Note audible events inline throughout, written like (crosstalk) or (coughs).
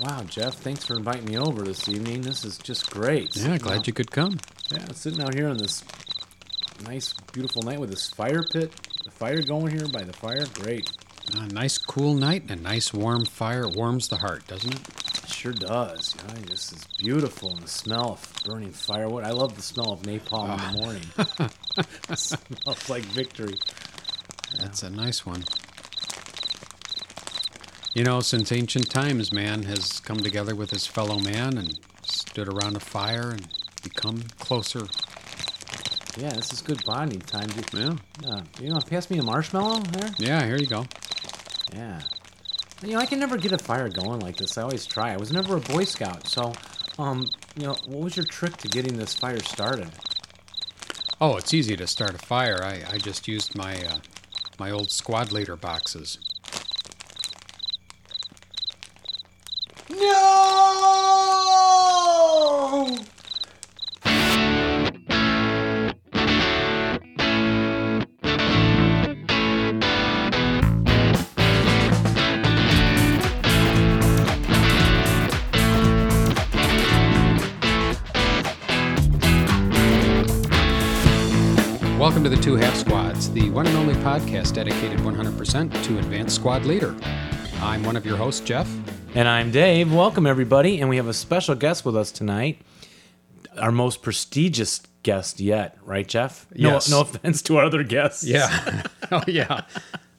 Wow, Jeff, thanks for inviting me over this evening. This is just great. Yeah, glad you could come. Yeah, sitting out here on this nice, beautiful night with this fire pit, the fire going here by the fire. Great. A nice cool night and a nice warm fire. It warms the heart, doesn't it? It sure does. You know, this is beautiful, and the smell of burning firewood. I love the smell of napalm in the ah. morning. it (laughs) (laughs) smells like victory. That's a nice one. You know, since ancient times, man has come together with his fellow man and stood around a fire and become closer. Yeah, this is good bonding time. Dude. Yeah. Uh, you know, pass me a marshmallow there. Yeah, here you go. Yeah. You know, I can never get a fire going like this. I always try. I was never a Boy Scout, so, um, you know, what was your trick to getting this fire started? Oh, it's easy to start a fire. I, I just used my uh, my old squad leader boxes. To the Two Half Squads, the one and only podcast dedicated 100% to Advanced Squad Leader. I'm one of your hosts, Jeff. And I'm Dave. Welcome, everybody. And we have a special guest with us tonight. Our most prestigious guest yet, right, Jeff? No, Yes. no offense to our other guests. Yeah. (laughs) oh, yeah.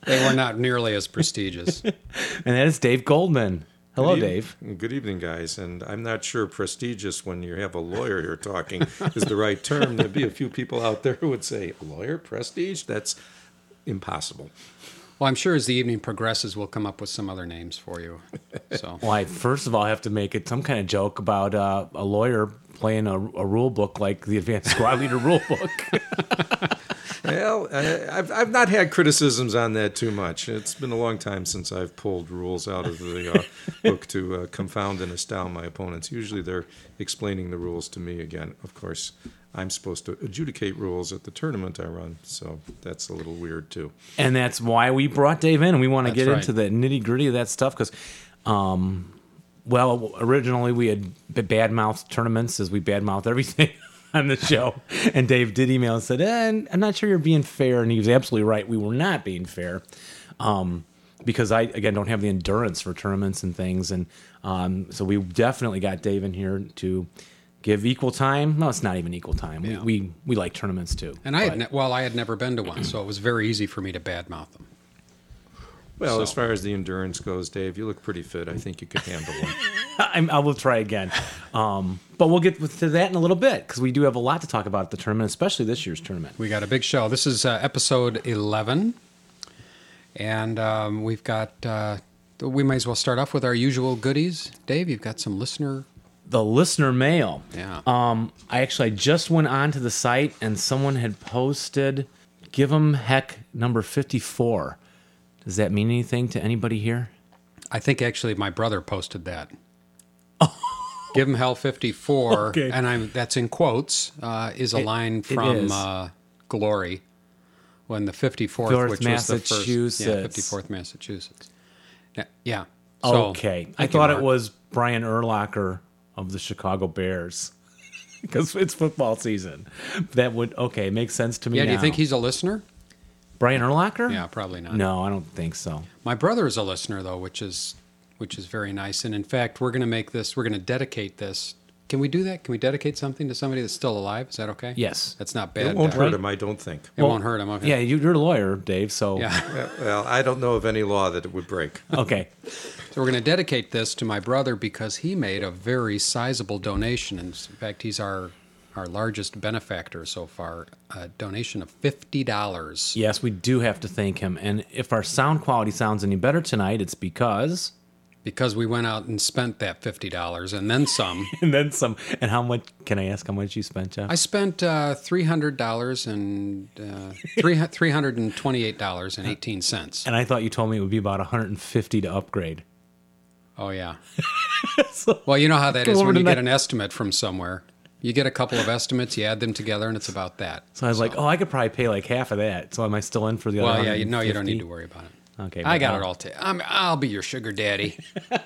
They were not nearly as prestigious. (laughs) And that is Dave Goldman. Hello, Good eve- Dave. Good evening, guys. And I'm not sure prestigious when you have a lawyer here talking is the right term. There'd be a few people out there who would say, lawyer, prestige? That's impossible. Well, I'm sure as the evening progresses, we'll come up with some other names for you. So, (laughs) Well, I first of all have to make it some kind of joke about uh, a lawyer playing a, a rule book like the Advanced Squad Leader rule book. (laughs) Well, I, I've, I've not had criticisms on that too much. It's been a long time since I've pulled rules out of the uh, (laughs) book to uh, confound and astound my opponents. Usually they're explaining the rules to me again. Of course, I'm supposed to adjudicate rules at the tournament I run, so that's a little weird too. and that's why we brought Dave in. And we want to That's get right. into the nitty gritty of that stuff because, um, well, originally we had bad mouthed tournaments as we bad mouth everything (laughs) on the show. And Dave did email and said, eh, I'm not sure you're being fair. And he was absolutely right. We were not being fair. Um, because I again don't have the endurance for tournaments and things, and um, so we definitely got Dave in here to give equal time. No, it's not even equal time. Yeah. We, we we like tournaments too. and I had, ne- well, I had never been to one, so it was very easy for me to badmouth them. Well, as far as the endurance goes, Dave, you look pretty fit. I think you could handle one. (laughs) I'm, I will try again. Um, but we'll get to that in a little bit because we do have a lot to talk about at the tournament, especially this year's tournament. We got a big show. This is uh, episode 11. And um, we've got, uh, we might as well start off with our usual goodies. Dave, you've got some listener. The listener mail. Yeah. Um, I actually I just went onto the site and someone had posted "Give 'em heck number 54." Does that mean anything to anybody here? I think actually my brother posted that. (laughs) Give him hell 54. Okay. And I'm, that's in quotes, uh, is a line from. Uh, Glory when the 54th, Fourth which was the first. Yeah, 54th Massachusetts. Yeah. yeah. So, okay, I thought it was Brian Urlacher of the Chicago Bears (laughs) because it's football season. That would okay make sense to me. Yeah, do you think he's a listener? Brian Urlacher? Yeah, probably not. No, I don't think so. My brother is a listener though, which is which is very nice. And in fact, we're going to make this. We're going to dedicate this. Can we do that? Can we dedicate something to somebody that's still alive? Is that okay? Yes. That's not bad. It won't uh, hurt him, I don't think. It won't hurt him. Okay. Yeah, you- you're a lawyer, Dave. So Yeah. (laughs) Well, I don't know of any law that it would break. (laughs) okay. So we're going to dedicate this to my brother because he made a very sizable donation. In fact, he's our our largest benefactor so far. A donation of fifty dollars. Yes, we do have to thank him. And if our sound quality sounds any better tonight, it's because Because we went out and spent that fifty dollars and then some. (laughs) and then some. And how much? Can I ask how much you spent, Jeff? I spent uh, three hundred dollars and uh, three three hundred and twenty eight dollars and eighteen cents. and I thought you told me it would be about 150 to upgrade. Oh yeah. (laughs) So- Well, you know how that is when you get an estimate from somewhere. You get a couple of estimates, you add them together, and it's about that. So I was like, oh, I could probably pay like half of that. So am I still in for the other? Half. Well, yeah, you know you don't need to worry about it. Okay, I got I'll- it all. Ta- I'm, I'll be your sugar daddy. (laughs)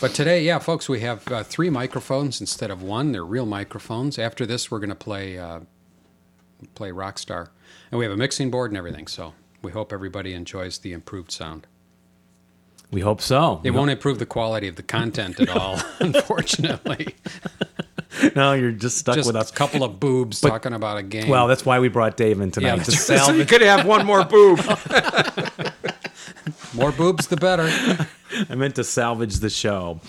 But today, yeah, folks, we have uh, three microphones instead of one. They're real microphones. After this, we're going to play uh, play Rockstar, and we have a mixing board and everything. So we hope everybody enjoys the improved sound. We hope so. It won't improve the quality of the content at all, (laughs) unfortunately. (laughs) (laughs) No, you're just stuck Just with us. a couple of boobs talking about a game. Well, that's why we brought Dave in tonight Yeah, to that's (laughs) So you could have one more boob. (laughs) more boobs, the better. I meant to salvage the show.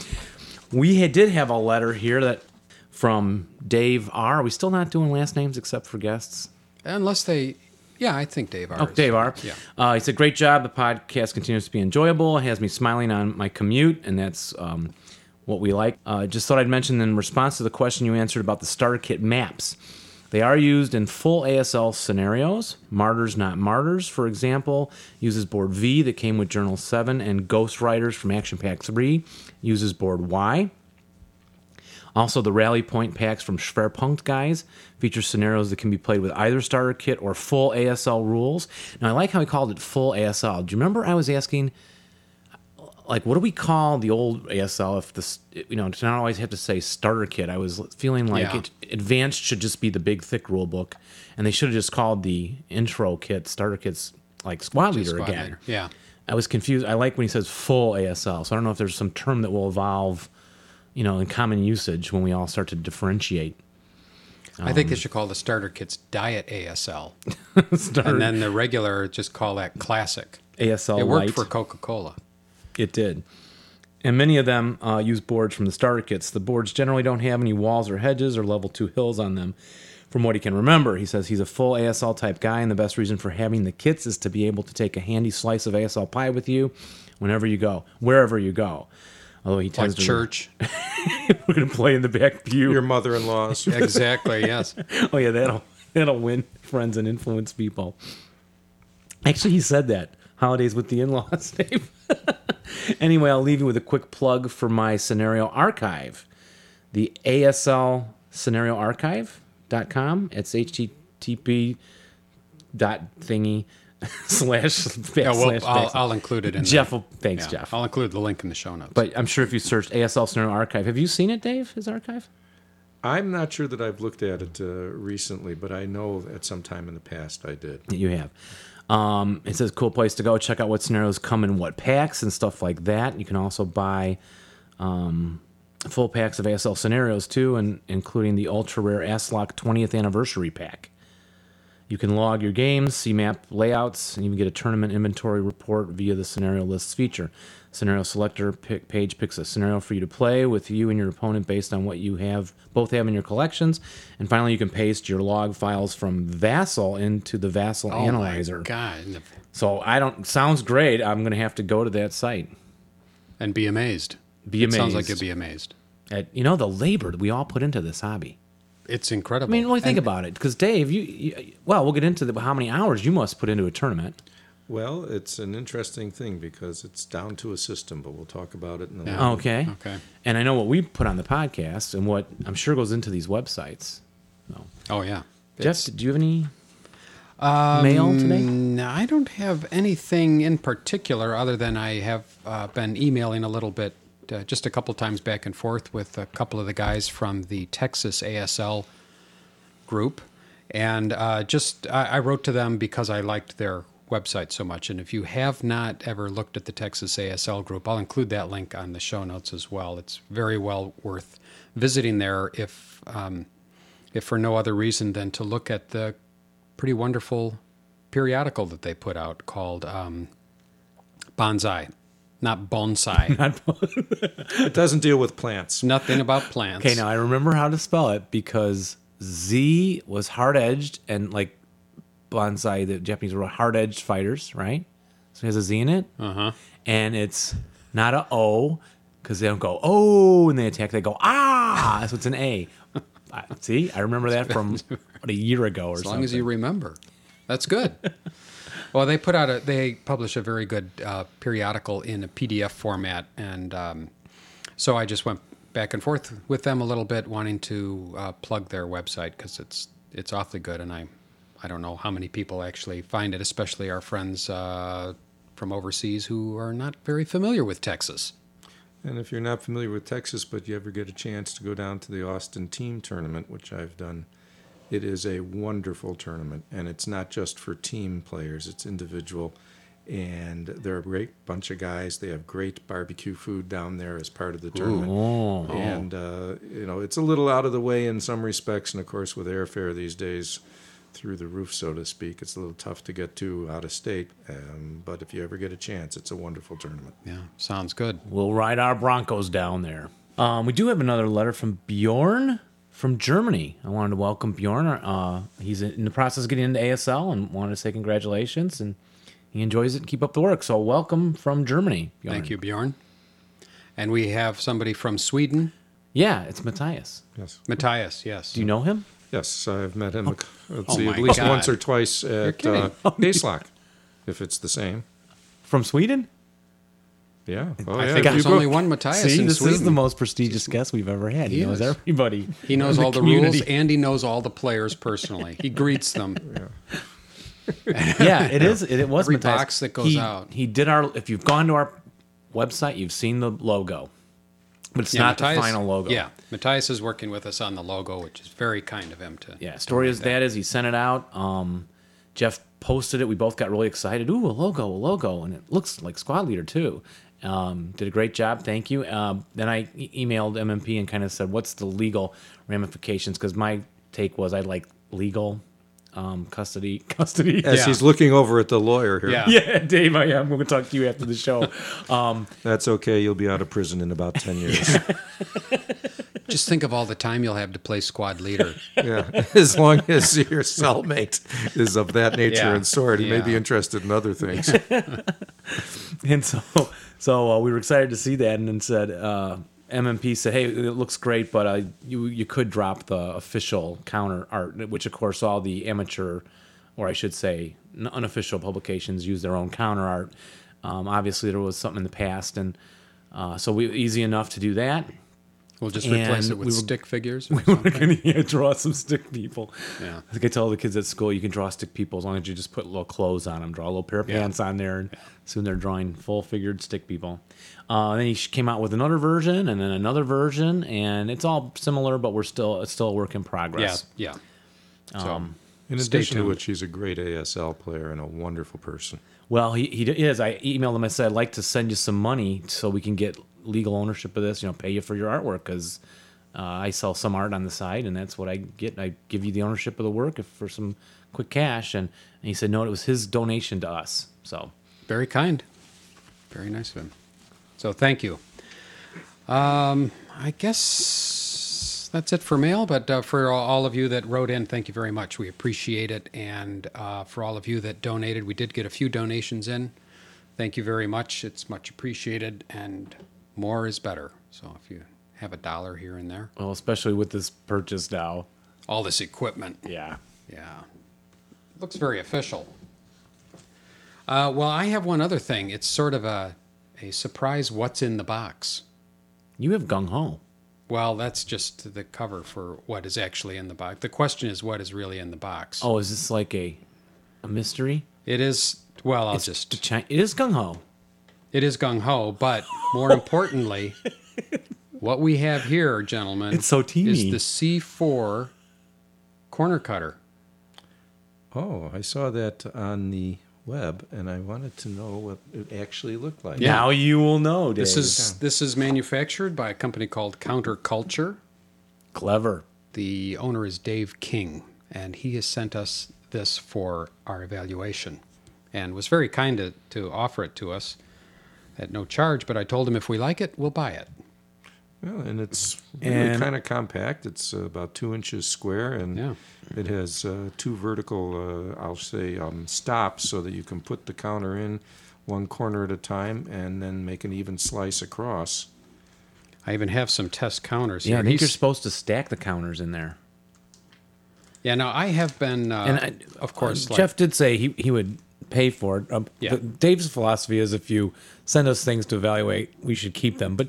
We had, did have a letter here that from Dave R. Are we still not doing last names except for guests? Unless they, yeah, I think Dave R. Oh, Dave R. Yeah. Uh, he said, "Great job. The podcast continues to be enjoyable. It has me smiling on my commute, and that's um, what we like." Uh, just thought I'd mention in response to the question you answered about the starter kit maps. They are used in full ASL scenarios. Martyrs Not Martyrs, for example, uses board V that came with Journal 7, and Ghost Riders from Action Pack 3 uses board Y. Also, the Rally Point packs from Schwerpunkt guys feature scenarios that can be played with either starter kit or full ASL rules. Now, I like how he called it full ASL. Do you remember I was asking, like, what do we call the old ASL if this, you know, to not always have to say starter kit? I was feeling like Yeah. it, advanced should just be the big, thick rule book, and they should have just called the intro kit, starter kits, like Squad Leader Squad again. leader. Yeah. I was confused. I like when he says full ASL. So I don't know if there's some term that will evolve, you know, in common usage when we all start to differentiate. I think they um, should call the starter kits Diet ASL. (laughs) And then the regular just call that classic. ASL It worked light. for Coca Cola. It did. And many of them uh, use boards from the starter kits. The boards generally don't have any walls or hedges or level two hills on them. From what he can remember, he says he's a full ASL type guy, and the best reason for having the kits is to be able to take a handy slice of ASL pie with you whenever you go, wherever you go. Although he Like tends to church. (laughs) we're gonna play in the back pew. Your mother-in-law's. (laughs) exactly, yes. (laughs) Oh yeah, that'll that'll win friends and influence people. Actually, he said that holidays with the in-laws, Dave. (laughs) anyway, I'll leave you with a quick plug for my scenario archive, the ASL scenario archive.com. It's http dot thingy (laughs) slash Yeah, well, backslash I'll. I'll include it in Jeff will thanks yeah, Jeff. I'll include the link in the show notes. but I'm sure if you searched ASL scenario archive, have you seen it, Dave? His archive? I'm not sure that I've looked at it uh, recently, but I know at some time in the past I did. that you have. Um, it says cool place to go. Check out what scenarios come in what packs and stuff like that. You can also buy um, full packs of ASL scenarios too, and including the ultra rare ASLOC 20th anniversary pack. You can log your games, see map layouts, and even get a tournament inventory report via the scenario lists feature. Scenario selector pick, page picks a scenario for you to play with you and your opponent based on what you have both have in your collections. And finally, you can paste your log files from Vassal into the Vassal oh Analyzer. my God. So I don't. Sounds great. I'm going to have to go to that site. And be amazed. Be It sounds like you'd be amazed. At you know the labor that we all put into this hobby. It's incredible. I mean, when you think And- about it, because Dave, you, you well, we'll get into the, how many hours you must put into a tournament. Well, it's an interesting thing because it's down to a system, but we'll talk about it in a Yeah. little bit. Okay. Okay. And I know what we put on the podcast and what I'm sure goes into these websites. So, Oh, yeah. Jeff, do you have any Um, mail today? No, I don't have anything in particular other than I have uh, been emailing a little bit, uh, just a couple times back and forth with a couple of the guys from the Texas ASL group. And uh, just, I, I wrote to them because I liked their website so much. And if you have not ever looked at the Texas ASL group, I'll include that link on the show notes as well. It's very well worth visiting there if, um, if for no other reason than to look at the pretty wonderful periodical that they put out called um, Banzai, not Bonsai. (laughs) (laughs) It doesn't deal with plants. Nothing about plants. Okay, now I remember how to spell it because Z was hard edged and like banzai, the Japanese were hard edged fighters, right? So it has a Z in it. Uh huh. And it's not a O because they don't go, oh, and they attack. They go, ah. So it's an A. (laughs) See, I remember that from about a year ago or As something. long as you remember, that's good. well, they put out a they publish a very good uh, periodical in a PDF format, and um, so I just went back and forth with them a little bit, wanting to uh, plug their website because it's it's awfully good, and I I don't know how many people actually find it, especially our friends uh, from overseas who are not very familiar with Texas. And if you're not familiar with Texas, but you ever get a chance to go down to the Austin Team Tournament, which I've done, it is a wonderful tournament. And it's not just for team players, it's individual. And they're a great bunch of guys. They have great barbecue food down there as part of the tournament. Oh, And, uh, you know, it's a little out of the way in some respects. And of course, with airfare these days, through the roof, so to speak, it's a little tough to get to out of state. Um, but if you ever get a chance, it's a wonderful tournament. Yeah, sounds good. we'll ride our Broncos down there. Um, we do have another letter from Bjorn from Germany. I wanted to welcome Bjorn. Uh, he's in the process of getting into ASL and wanted to say congratulations and he enjoys it and keep up the work. So welcome from Germany. Bjorn. Thank you, Bjorn. And we have somebody from Sweden, Yeah, it's Matthias. Yes. Matthias. Yes. Do you know him? Yes, I've met him. Let's Oh see, my at least God. once or twice at kidding. uh, Baselock, if it's the same. From Sweden? Yeah. Oh, I yeah. think if there's go- only one Matthias See, in this Sweden. is the most prestigious guest we've ever had. He, He knows is. everybody. he knows all the community. rules and he knows all the players personally. He greets them. (laughs) yeah, it (laughs) is. It, it was Every Matthias. box that goes he, out. He did our. If you've gone to our website, you've seen the logo, but it's Yeah, not Matthias- the final logo. Yeah, Matthias is working with us on the logo, which is very kind of him to. yeah. Story is that is he sent it out. Um, Jeff posted it. We both got really excited. Ooh, a logo, a logo, and it looks like Squad Leader too. Um, did a great job. Thank you. Um, then I e- emailed MMP and kind of said, "What's the legal ramifications?" Because my take was I'd like legal um, custody. (laughs) Custody. As Yeah. he's looking over at the lawyer here. Yeah. Yeah, Dave, I am. going to talk to you after the show. (laughs) Um, That's okay. You'll be out of prison in about 10 years. (laughs) Just think of all the time you'll have to play squad leader. yeah. As long as your cellmate is of that nature Yeah. and sort, he may be interested in other things. and so, so uh, we were excited to see that, and then said, uh, MMP said, "Hey, it looks great, but uh, you you could drop the official counter art, which of course all the amateur, or I should say, unofficial publications use their own counter art. Um, obviously, there was something in the past, and uh, so we easy enough to do that. We'll just replace it with we were- stick figures. (laughs) or We're something. gonna yeah, draw some stick people. Yeah. I think I tell the kids at school you can draw stick people as long as you just put little clothes on them, draw a little pair of Yeah. pants on there, and soon they're drawing full figured stick people. Uh, then he came out with another version, and then another version, and it's all similar, but we're still it's still a work in progress. yeah. yeah. Um, In Stay addition to which, he's a great ASL player and a wonderful person. Well, he, he is. I emailed him. I said I'd like to send you some money so we can get legal ownership of this. You know, pay you for your artwork because uh, I sell some art on the side, and that's what I get. I give you the ownership of the work if, for some quick cash. And, and he said no, it was his donation to us. So very kind. Very nice of him. So thank you. Um, I guess that's it for mail, but uh, for all of you that wrote in, thank you very much. We appreciate it. And uh, for all of you that donated, we did get a few donations in. Thank you very much. It's much appreciated, and more is better. So if you have a dollar here and there, well, especially with this purchase now. all this equipment. Yeah. Yeah. Looks very official. Uh, well, I have one other thing. It's sort of a, a surprise what's in the box. You have gung ho. Well, that's just the cover for what is actually in the box. The question is what is really in the box. Oh, is this like a a mystery? It is, well, I'll It's just, Chi- it is gung ho. It is gung ho, but more importantly, (laughs) what we have here, gentlemen, It's so teeny. is the C4 corner cutter. Oh, I saw that on the web, and I wanted to know what it actually looked like. Yeah. Now you will know. Dave. This is this is manufactured by a company called Counterculture. clever. The owner is Dave King, and he has sent us this for our evaluation and was very kind to, to offer it to us at no charge. But I told him if we like it, we'll buy it. Well, and it's really kind of compact. It's uh, about two inches square, and Yeah. it has uh, two vertical, uh, I'll say, um, stops so that you can put the counter in one corner at a time and then make an even slice across. I even have some test counters Yeah, here. I think you're supposed to stack the counters in there. yeah, now I have been, uh, and I, of course, uh, like- Jeff did say he, he would pay for it. Um, Yeah. the- Dave's philosophy is if you send us things to evaluate, we should keep them. But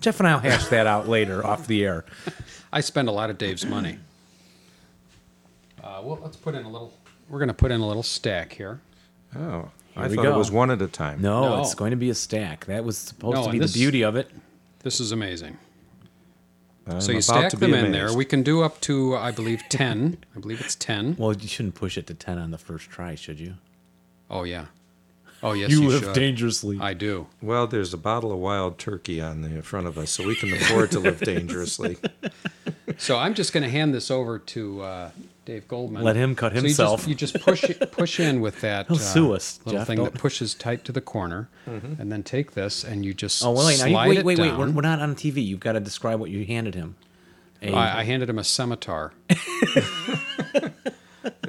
Jeff and I will hash that out (laughs) later off the air. I spend a lot of Dave's money. (clears throat) Uh, well, let's put in a little. We're going to put in a little stack here. Oh, I Here we thought it was one at a time. No, No. it's going to be a stack. That was supposed No, to be this- the beauty of it. This is amazing. I'm so you about stack to be them in there. We can do up to, I believe, 10. I believe it's 10. Well, you shouldn't push it to 10 on the first try, should you? Oh, yeah. Oh, yes, you, should. dangerously. I do. Well, there's a bottle of wild turkey on the front of us, so we can afford to live dangerously. (laughs) So I'm just going to hand this over to uh, Dave Goldman. Let him cut So you himself. just, you just push push in with (laughs) that He'll uh, us, little Jeff, thing don't- that pushes tight to the corner, and then take this and you just Oh, well, wait, now you, wait, it wait, wait. We're, we're not on TV. You've got to describe what you handed him. A- I, I handed him a scimitar. (laughs)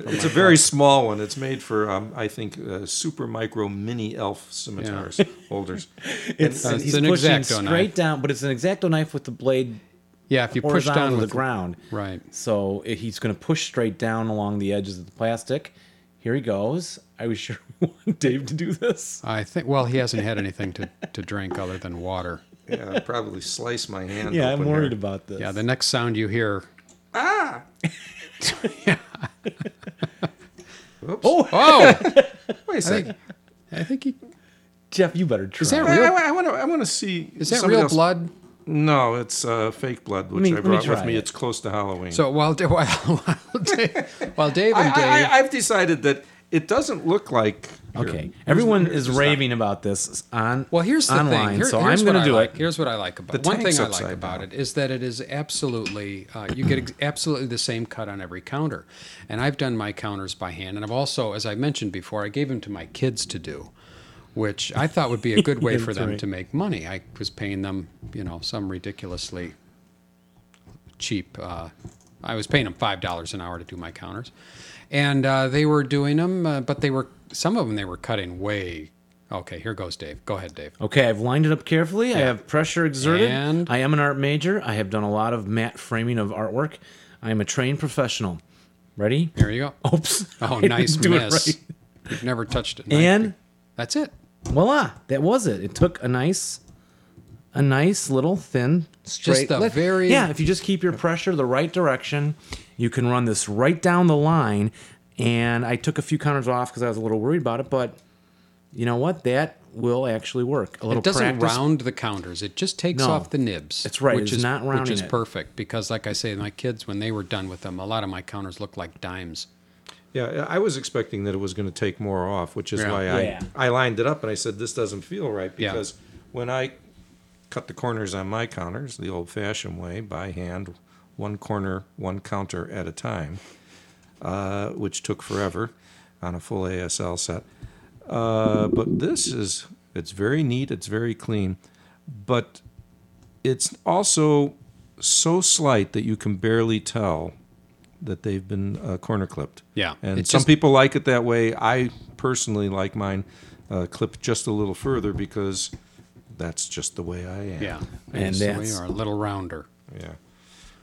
It's a very small one. It's made for, um, I think, uh, super micro mini elf scimitars (laughs) holders. it's, Uh, it's he's an pushing X-Acto straight knife. down, but it's an X-Acto knife with the blade Yeah, if you push horizontal down to the with ground. Right. So i- he's going to push straight down along the edges of the plastic. Here he goes. I was sure we want Dave to do this. I think. Well, he hasn't had anything to, to drink other than water. Yeah, I'd probably slice my hand. Yeah, I'm worried here. about this. Yeah, the next sound you hear. (laughs) (laughs) Oops. oh, Oh, (laughs) wait a second. think, I think he. Jeff, you better try. Is that I, real? I, want to. I want to see. Is that somebody real else- blood? No, it's uh, fake blood, which me- I let me brought with try me. it. It's close to Halloween. So while Da- (laughs) while, while, Dave, while Dave I, and Dave. I, I've decided that it doesn't look like. Okay, Here, everyone here's- is here's raving about this on Well, here's the online, thing. Here- so here's I'm what going I to do like. it. Here's what I like about The one thing I like about down. it is that it is absolutely uh, you get ex- (clears throat) absolutely the same cut on every counter, and I've done my counters by hand, and I've also, as I mentioned before, I gave them to my kids to do, which I thought would be a good way (laughs) for them right. to make money. I was paying them, you know, some ridiculously cheap. Uh, I was paying them five dollars an hour to do my counters, and uh, they were doing them, uh, but they were some of them they were cutting way. Okay, here goes Dave. Go ahead, Dave. Okay, I've lined it up carefully. I have pressure exerted. And- I am an art major. I have done a lot of matte framing of artwork. I am a trained professional. Ready? Here you go. Oops. (laughs) Oh, I didn't nice do it miss. right. You've never touched it. And that's it. voila, that was it. It took a nice, a nice little thin straight. the lift. very- yeah. If you just keep your pressure the right direction, you can run this right down the line. And I took a few counters off because I was a little worried about it, but you know what? That will actually work. A little It doesn't practice. round the counters. It just takes No. off the nibs. That's right. Which It's is not rounding. which rounding is it. perfect because, like I say, my kids when they were done with them, a lot of my counters looked like dimes. Yeah, I was expecting that it was going to take more off, which is Yeah. why I, Yeah. I lined it up and I said this doesn't feel right Yeah. because when I cut the corners on my counters the old-fashioned way by hand, one corner, one counter at a time, uh, which took forever on a full ASL set. Uh, but this is it's very neat, it's very clean, but it's also so slight that you can barely tell that they've been uh, corner clipped. Yeah, and some just- people like it that way. I personally like mine uh, clipped just a little further because that's just the way I am. Yeah, And so we that's- are a little rounder. yeah.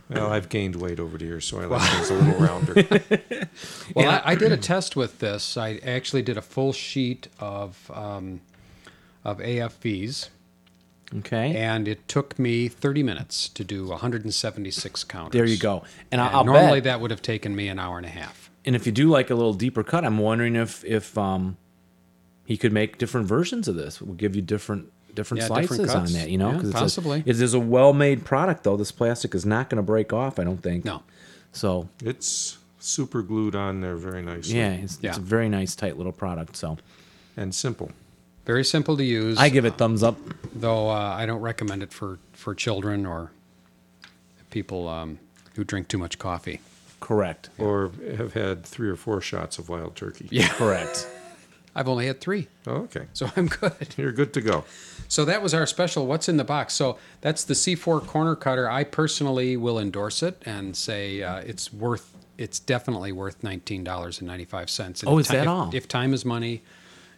Well, I've gained weight over the years, so I like things a little rounder. (laughs) Well, I, I did a test with this. I actually did a full sheet of um, of AFVs, Okay. and it took me 30 minutes to do 176 counters. there you go. And, I And I'll normally bet. that would have taken me an hour and a half. and if you do like a little deeper cut, I'm wondering if if um he could make different versions of this. We'll give you different different Yeah, slices different on that. You know, Yeah, 'cause it's possibly. A, it is a well-made product, though. This plastic is not going to break off. I don't think. No. So it's super glued on there very nicely yeah, it's, it's a very nice, tight little product. So and simple. Very simple to use. I give it thumbs up. though uh, I don't recommend it for, for children or people um, who drink too much coffee. Correct. Or have had three or four shots of wild turkey. Yeah. Correct. (laughs) I've only had three, Oh, okay. so (laughs) I'm good. You're good to go. So that was our special. What's in the box? So that's the C4 corner cutter. I personally will endorse it and say uh, it's worth. It's definitely worth nineteen dollars and ninety five cents. Oh, is that all? If time is money,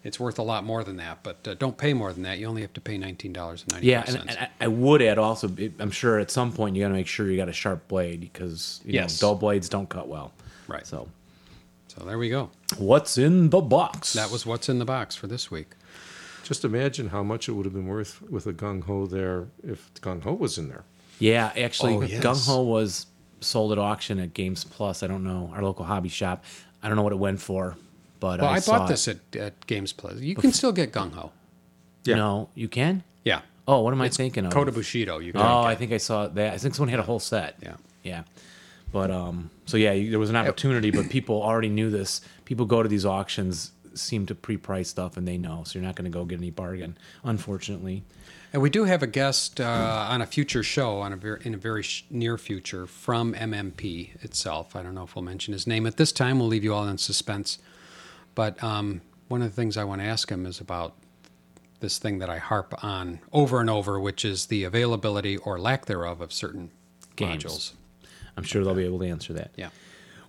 it's worth a lot more than that. But uh, don't pay more than that. You only have to pay nineteen dollars and ninety Yeah, and, and I, I would add also. I'm sure at some point you got to make sure you got a sharp blade because you Yes. know, dull blades don't cut well. Right. So So there we go. what's in the box? That was what's in the box for this week. Just imagine how much it would have been worth with a gung ho there if gung ho was in there. Yeah, actually, Oh, yes. Gung Ho was sold at auction at Games Plus. I don't know our local hobby shop. I don't know what it went for, but Well, I, I, saw bought it. this at, at Games Plus. You can still get gung ho. Yeah. No, you can. Yeah. Oh, what am I thinking of? Code of Bushido. You can Oh, get. I think I saw that. I think someone had a whole set. Yeah. Yeah. But um, so yeah, there was an opportunity, but people already knew this. People go to these auctions, seem to pre-price stuff, and they know, so you're not going to go get any bargain. Unfortunately, And we do have a guest uh, on a future show on a very, in a very sh- near future from MMP itself. I don't know if we'll mention his name at this time. We'll leave you all in suspense. But um, one of the things I want to ask him is about this thing that I harp on over and over, which is the availability or lack thereof of certain Games. modules. I'm sure they'll be able to answer that. Yeah.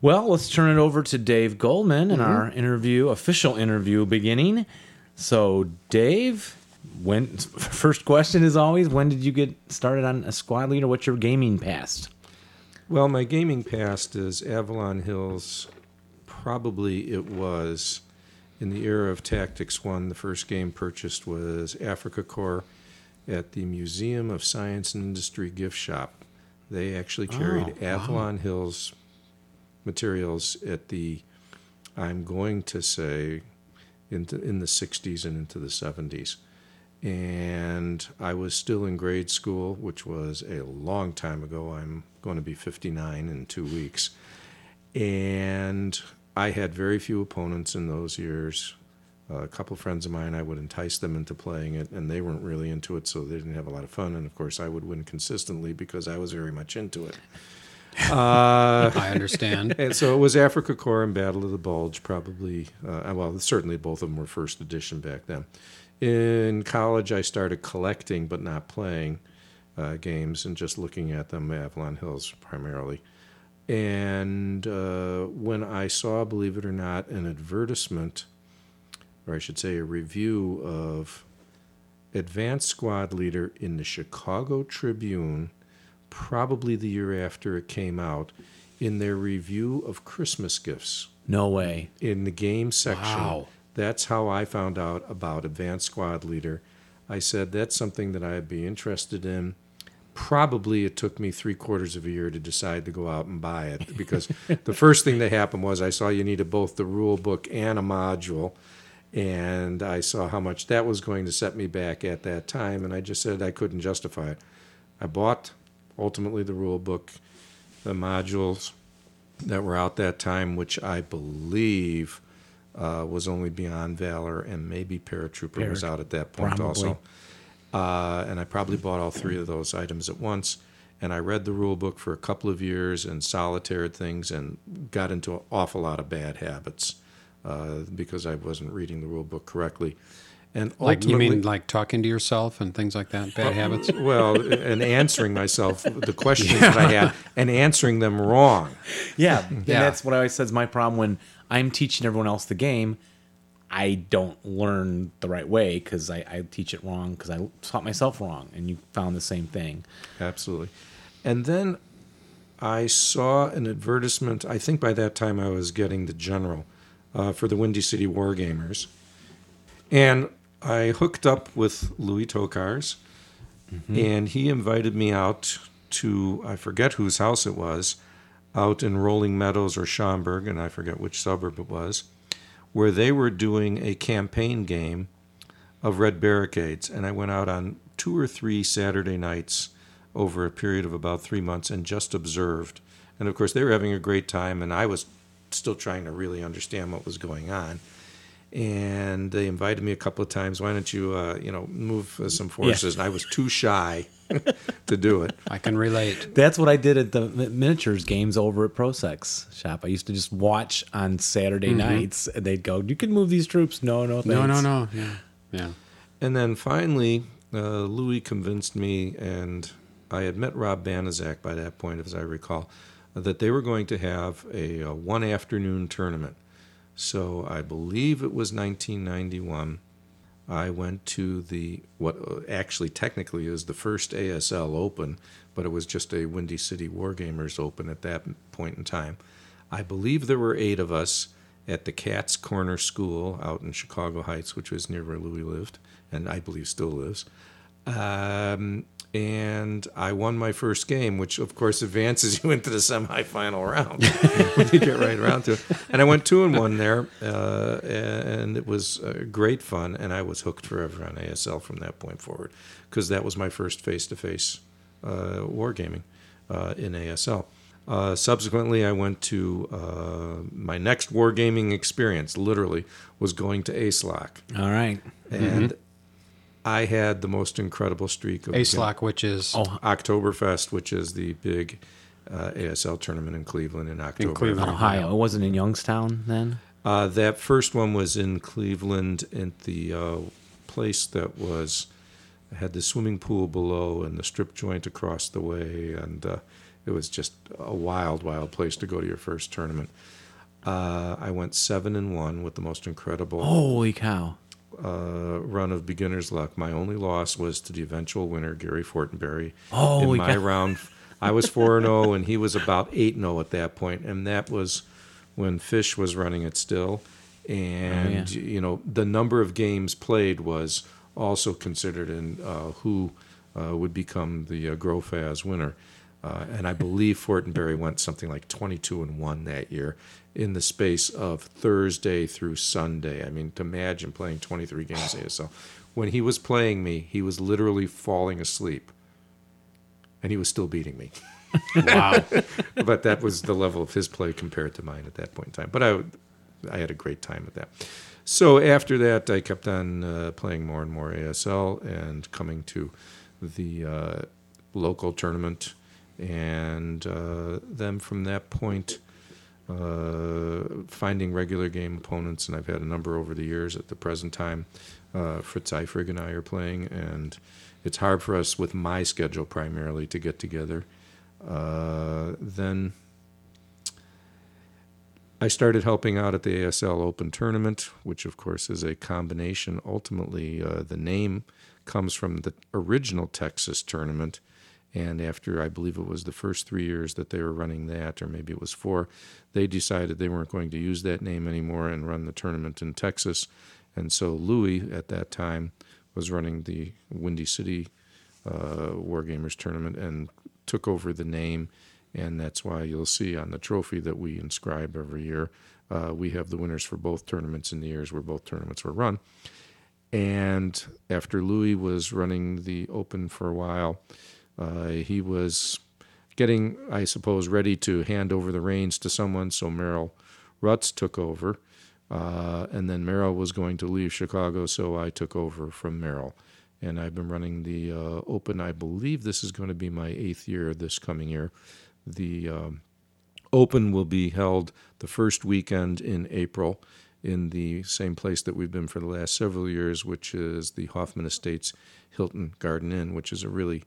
Well, let's turn it over to Dave Goldman and mm-hmm. our interview, official interview beginning. So, Dave, when (laughs) first question is always, when did you get started on a squad leader? What's your gaming past? Well, my gaming past is Avalon Hills. Probably it was in the era of Tactics One. The first game purchased was Afrika Korps at the Museum of Science and Industry gift shop. They actually carried Oh, wow. Hills materials at the, I'm going to say, into in the 60s and into the 70s. And I was still in grade school, which was a long time ago. I'm going to be 59 in two weeks. And I had very few opponents in those years. A couple friends of mine, I would entice them into playing it, and they weren't really into it, so they didn't have a lot of fun. And of course, I would win consistently because I was very much into it. (laughs) Uh, I understand. (laughs) and so it was Afrika Korps and Battle of the Bulge, probably. Uh, well, certainly both of them were first edition back then. In college, I started collecting but not playing uh, games and just looking at them, Avalon Hills primarily. And uh, when I saw, believe it or not, an advertisement, or I should say a review of Advanced Squad Leader in the Chicago Tribune, probably the year after it came out, in their review of Christmas gifts No way. in the game section. Wow. That's how I found out about Advanced Squad Leader. I said that's something that I'd be interested in. Probably it took me three quarters of a year to decide to go out and buy it because (laughs) the first thing that happened was I saw you needed both the rule book and a module, and I saw how much that was going to set me back at that time, and I just said I couldn't justify it. I bought ultimately the rule book, the modules that were out that time, which I believe uh, was only Beyond Valor and maybe Paratrooper was out at that point probably. also. Uh, and I probably bought all three of those items at once. And I read the rule book for a couple of years and solitaired things and got into an awful lot of bad habits uh, because I wasn't reading the rule book correctly. And Like you ultimately- mean like talking to yourself and things like that, bad habits. well, and answering myself the questions (laughs) that I had and answering them wrong. Yeah, (laughs) and Yeah. that's what I always said is my problem when I'm teaching everyone else the game. I don't learn the right way because I, I teach it wrong because I taught myself wrong, and you found the same thing. Absolutely. And then I saw an advertisement. I think by that time I was getting the general uh, for the Windy City Wargamers. And I hooked up with Louis Tokarz, and he invited me out to, I forget whose house it was, out in Rolling Meadows or Schaumburg, and I forget which suburb it was, where they were doing a campaign game of Red Barricades. And I went out on two or three Saturday nights over a period of about three months and just observed. And of course, they were having a great time, and I was still trying to really understand what was going on. And they invited me a couple of times. Why don't you, uh, you know, move uh, some forces? And I was too shy (laughs) to do it. I can relate. That's what I did at the miniatures games over at ProSex shop. I used to just watch on Saturday nights, and they'd go, "You can move these troops." No, no, thanks. No, no, no. Yeah, yeah. And then finally, uh, Louis convinced me, and I had met Rob Banizak by that point, as I recall, that they were going to have a, uh one afternoon tournament. So I believe it was 1991. I went to the what uh, actually technically is the first ASL Open, but it was just a Windy City Wargamers Open at that point in time. I believe there were eight of us at the Cat's Corner School out in Chicago Heights, which was near where Louis lived, and I believe still lives. Um, and I won my first game, which of course (laughs) advances you into the semifinal round (laughs) when you get right around to it. And I went two and one there, uh, and it was uh, great fun. And I was hooked forever on ASL from that point forward because that was my first face-to-face uh, wargaming uh, in ASL. Uh, subsequently, I went to uh, my next wargaming experience. Literally, was going to ASLOC, All right. and I had the most incredible streak of ASLOC, which is Oh, Oktoberfest, which is the big uh, ASL tournament in Cleveland in October. In Cleveland. Ohio. It wasn't in Youngstown then. Uh, that first one was in Cleveland at the uh, place that was had the swimming pool below and the strip joint across the way, and uh, it was just a wild, wild place to go to your first tournament. Uh, I went seven and one with the most incredible Holy cow! Uh, run of beginner's luck. My only loss was to the eventual winner, Gary Fortenberry. Holy in my (laughs) round, I was four and zero, and he was about eight and zero at that point, and that was when Fish was running it still, and Oh, yeah. you know the number of games played was also considered in uh, who uh, would become the uh, GROFAZ winner. Uh, and I believe Fortenberry went something like 22 and 1 that year in the space of Thursday through Sunday. I mean, to imagine playing 23 games ASL. When he was playing me, he was literally falling asleep. And he was still beating me. Wow. (laughs) but that was the level of his play compared to mine at that point in time. But I, I had a great time with that. So after that, I kept on uh, playing more and more ASL and coming to the uh, local tournament. And uh, then from that point, uh, finding regular game opponents, and I've had a number over the years. At the present time, uh, Fritz Eifrig and I are playing, and it's hard for us with my schedule primarily to get together. Uh, then I started helping out at the ASL Open Tournament, which of course is a combination. Ultimately, uh, the name comes from the original Texas tournament. And after I believe it was the first three years that they were running that, or maybe it was four, they decided they weren't going to use that name anymore and run the tournament in Texas. And so Louis at that time was running the Windy City uh, Wargamers tournament and took over the name. And that's why you'll see on the trophy that we inscribe every year, uh, we have the winners for both tournaments in the years where both tournaments were run. And after Louis was running the Open for a while, he was getting, I suppose, ready to hand over the reins to someone. So Merrill Rutz took over. Uh, and then Merrill was going to leave Chicago, so I took over from Merrill. And I've been running the uh, Open. I believe this is going to be my eighth year this coming year. The um, Open will be held the first weekend in April in the same place that we've been for the last several years, which is the Hoffman Estates Hilton Garden Inn, which is a really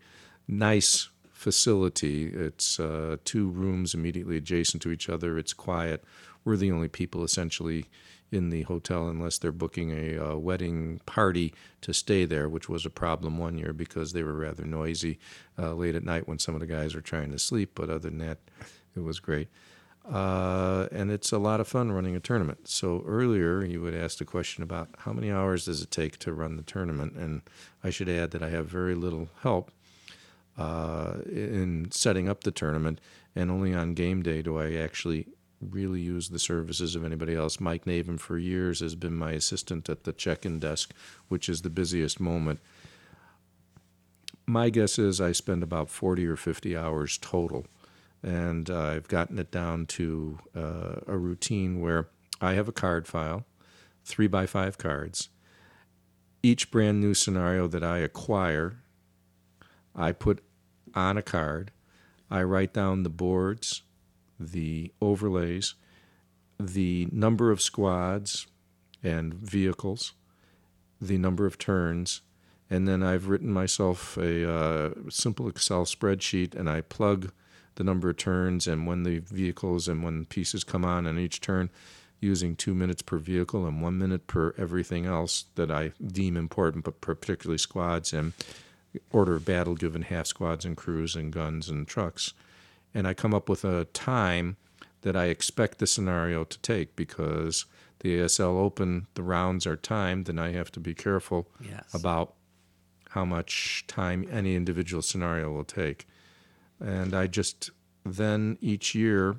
nice facility. It's uh, two rooms immediately adjacent to each other. It's quiet. We're the only people essentially in the hotel unless they're booking a uh, wedding party to stay there, which was a problem one year because they were rather noisy uh, late at night when some of the guys were trying to sleep. But other than that, it was great. Uh, and it's a lot of fun running a tournament. So earlier you would ask the question about how many hours does it take to run the tournament, and I should add that I have very little help uh, in setting up the tournament, and only on game day do I actually really use the services of anybody else. Mike Naven for years has been my assistant at the check-in desk, which is the busiest moment. My guess is I spend about 40 or 50 hours total and uh, I've gotten it down to uh, a routine where I have a card file, three by five cards. Each brand new scenario that I acquire, I put on a card. I write down the boards, the overlays, the number of squads and vehicles, the number of turns, and then I've written myself a uh, simple Excel spreadsheet and I plug the number of turns and when the vehicles and when pieces come on on each turn using two minutes per vehicle and one minute per everything else that I deem important, but particularly squads and order of battle given half squads and crews and guns and trucks. And I come up with a time that I expect the scenario to take because the ASL Open, the rounds are timed, and I have to be careful Yes. about how much time any individual scenario will take. And I just then each year,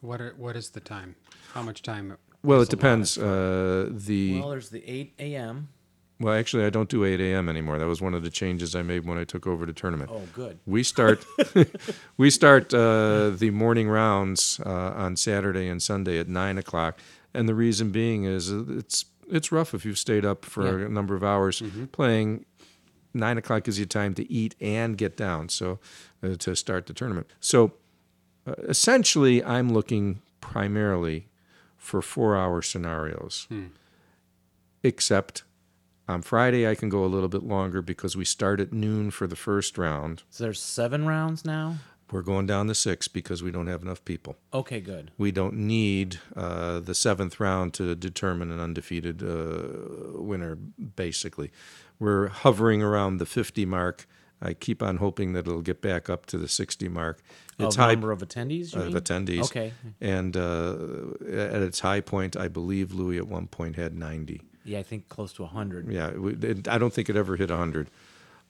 What are, what is the time? How much time? well, it depends. Uh, the Well, there's the 8 a.m. well, actually, I don't do 8 a.m. anymore. That was one of the changes I made when I took over the tournament. Oh, good. We start (laughs) we start uh, the morning rounds uh, on Saturday and Sunday at nine o'clock, and the reason being is it's it's rough if you've stayed up for Yeah. a number of hours playing. Nine o'clock gives you time to eat and get down, so uh, to start the tournament. So uh, essentially, I'm looking primarily for four-hour scenarios, except on Friday I can go a little bit longer because we start at noon for the first round. So there's seven rounds now. We're going down to six because we don't have enough people. Okay, good. We don't need uh, the seventh round to determine an undefeated uh, winner, basically. We're hovering around the 50 mark. I keep on hoping that it'll get back up to the 60 mark. It's of high number of attendees. Of mean? attendees. Okay. And uh, at its high point, I believe Louis at one point had 90. Yeah, I think close to hundred. Yeah, it, I don't think it ever hit 100.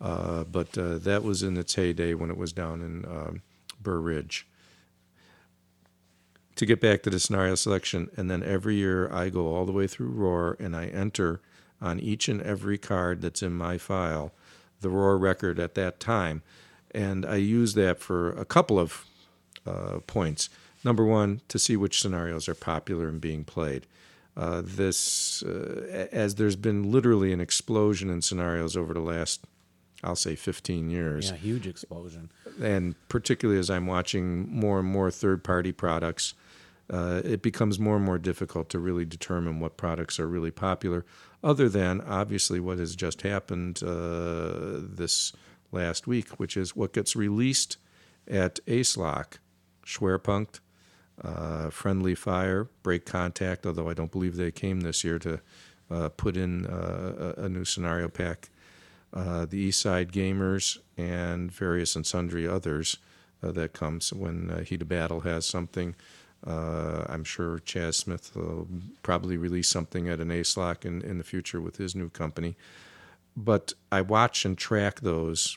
Uh, but uh, that was in its heyday when it was down in um, Burr Ridge. To get back to the scenario selection, and then every year I go all the way through ROAR and I enter on each and every card that's in my file the ROAR record at that time. And I use that for a couple of uh, points. Number one, to see which scenarios are popular and being played. Uh, this, uh, as there's been literally an explosion in scenarios over the last, I'll say, 15 years Yeah, huge explosion. and particularly as I'm watching more and more third party products, uh, it becomes more and more difficult to really determine what products are really popular, other than obviously what has just happened uh, this last week, which is what gets released at ASLOK, Schwerpunkt, uh, Friendly Fire, Break Contact, although I don't believe they came this year to uh, put in uh, a, new scenario pack uh, the East Side Gamers, and various and sundry others uh, that comes when uh, Heat of Battle has something. Uh, I'm sure Chaz Smith will probably release something at an ASLOK in, in the future with his new company. But I watch and track those.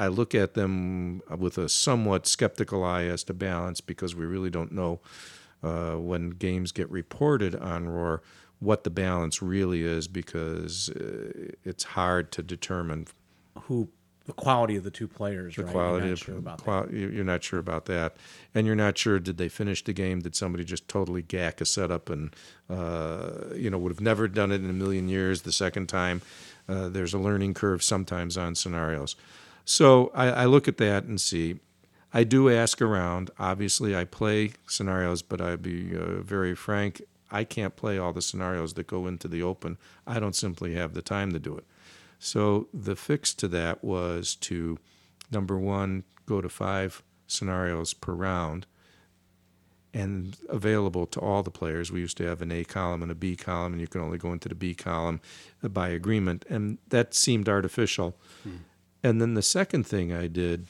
I look at them with a somewhat skeptical eye as to balance because we really don't know uh, when games get reported on ROAR what the balance really is because uh, it's hard to determine Who the quality of the two players? the right? quality You're not of sure about that. qual- you're not sure about that and you're not sure did they finish the game did somebody just totally gack a setup and uh, you know would have never done it in a million years the second time uh, there's a learning curve sometimes on scenarios so I, I look at that and see I do ask around. Obviously, I play scenarios, but I'd be uh, very frank. I can't play all the scenarios that go into the open. I don't simply have the time to do it. So the fix to that was to, number one, go to five scenarios per round and available to all the players. We used to have an A column and a B column, and you can only go into the B column uh, by agreement. And that seemed artificial. And then the second thing I did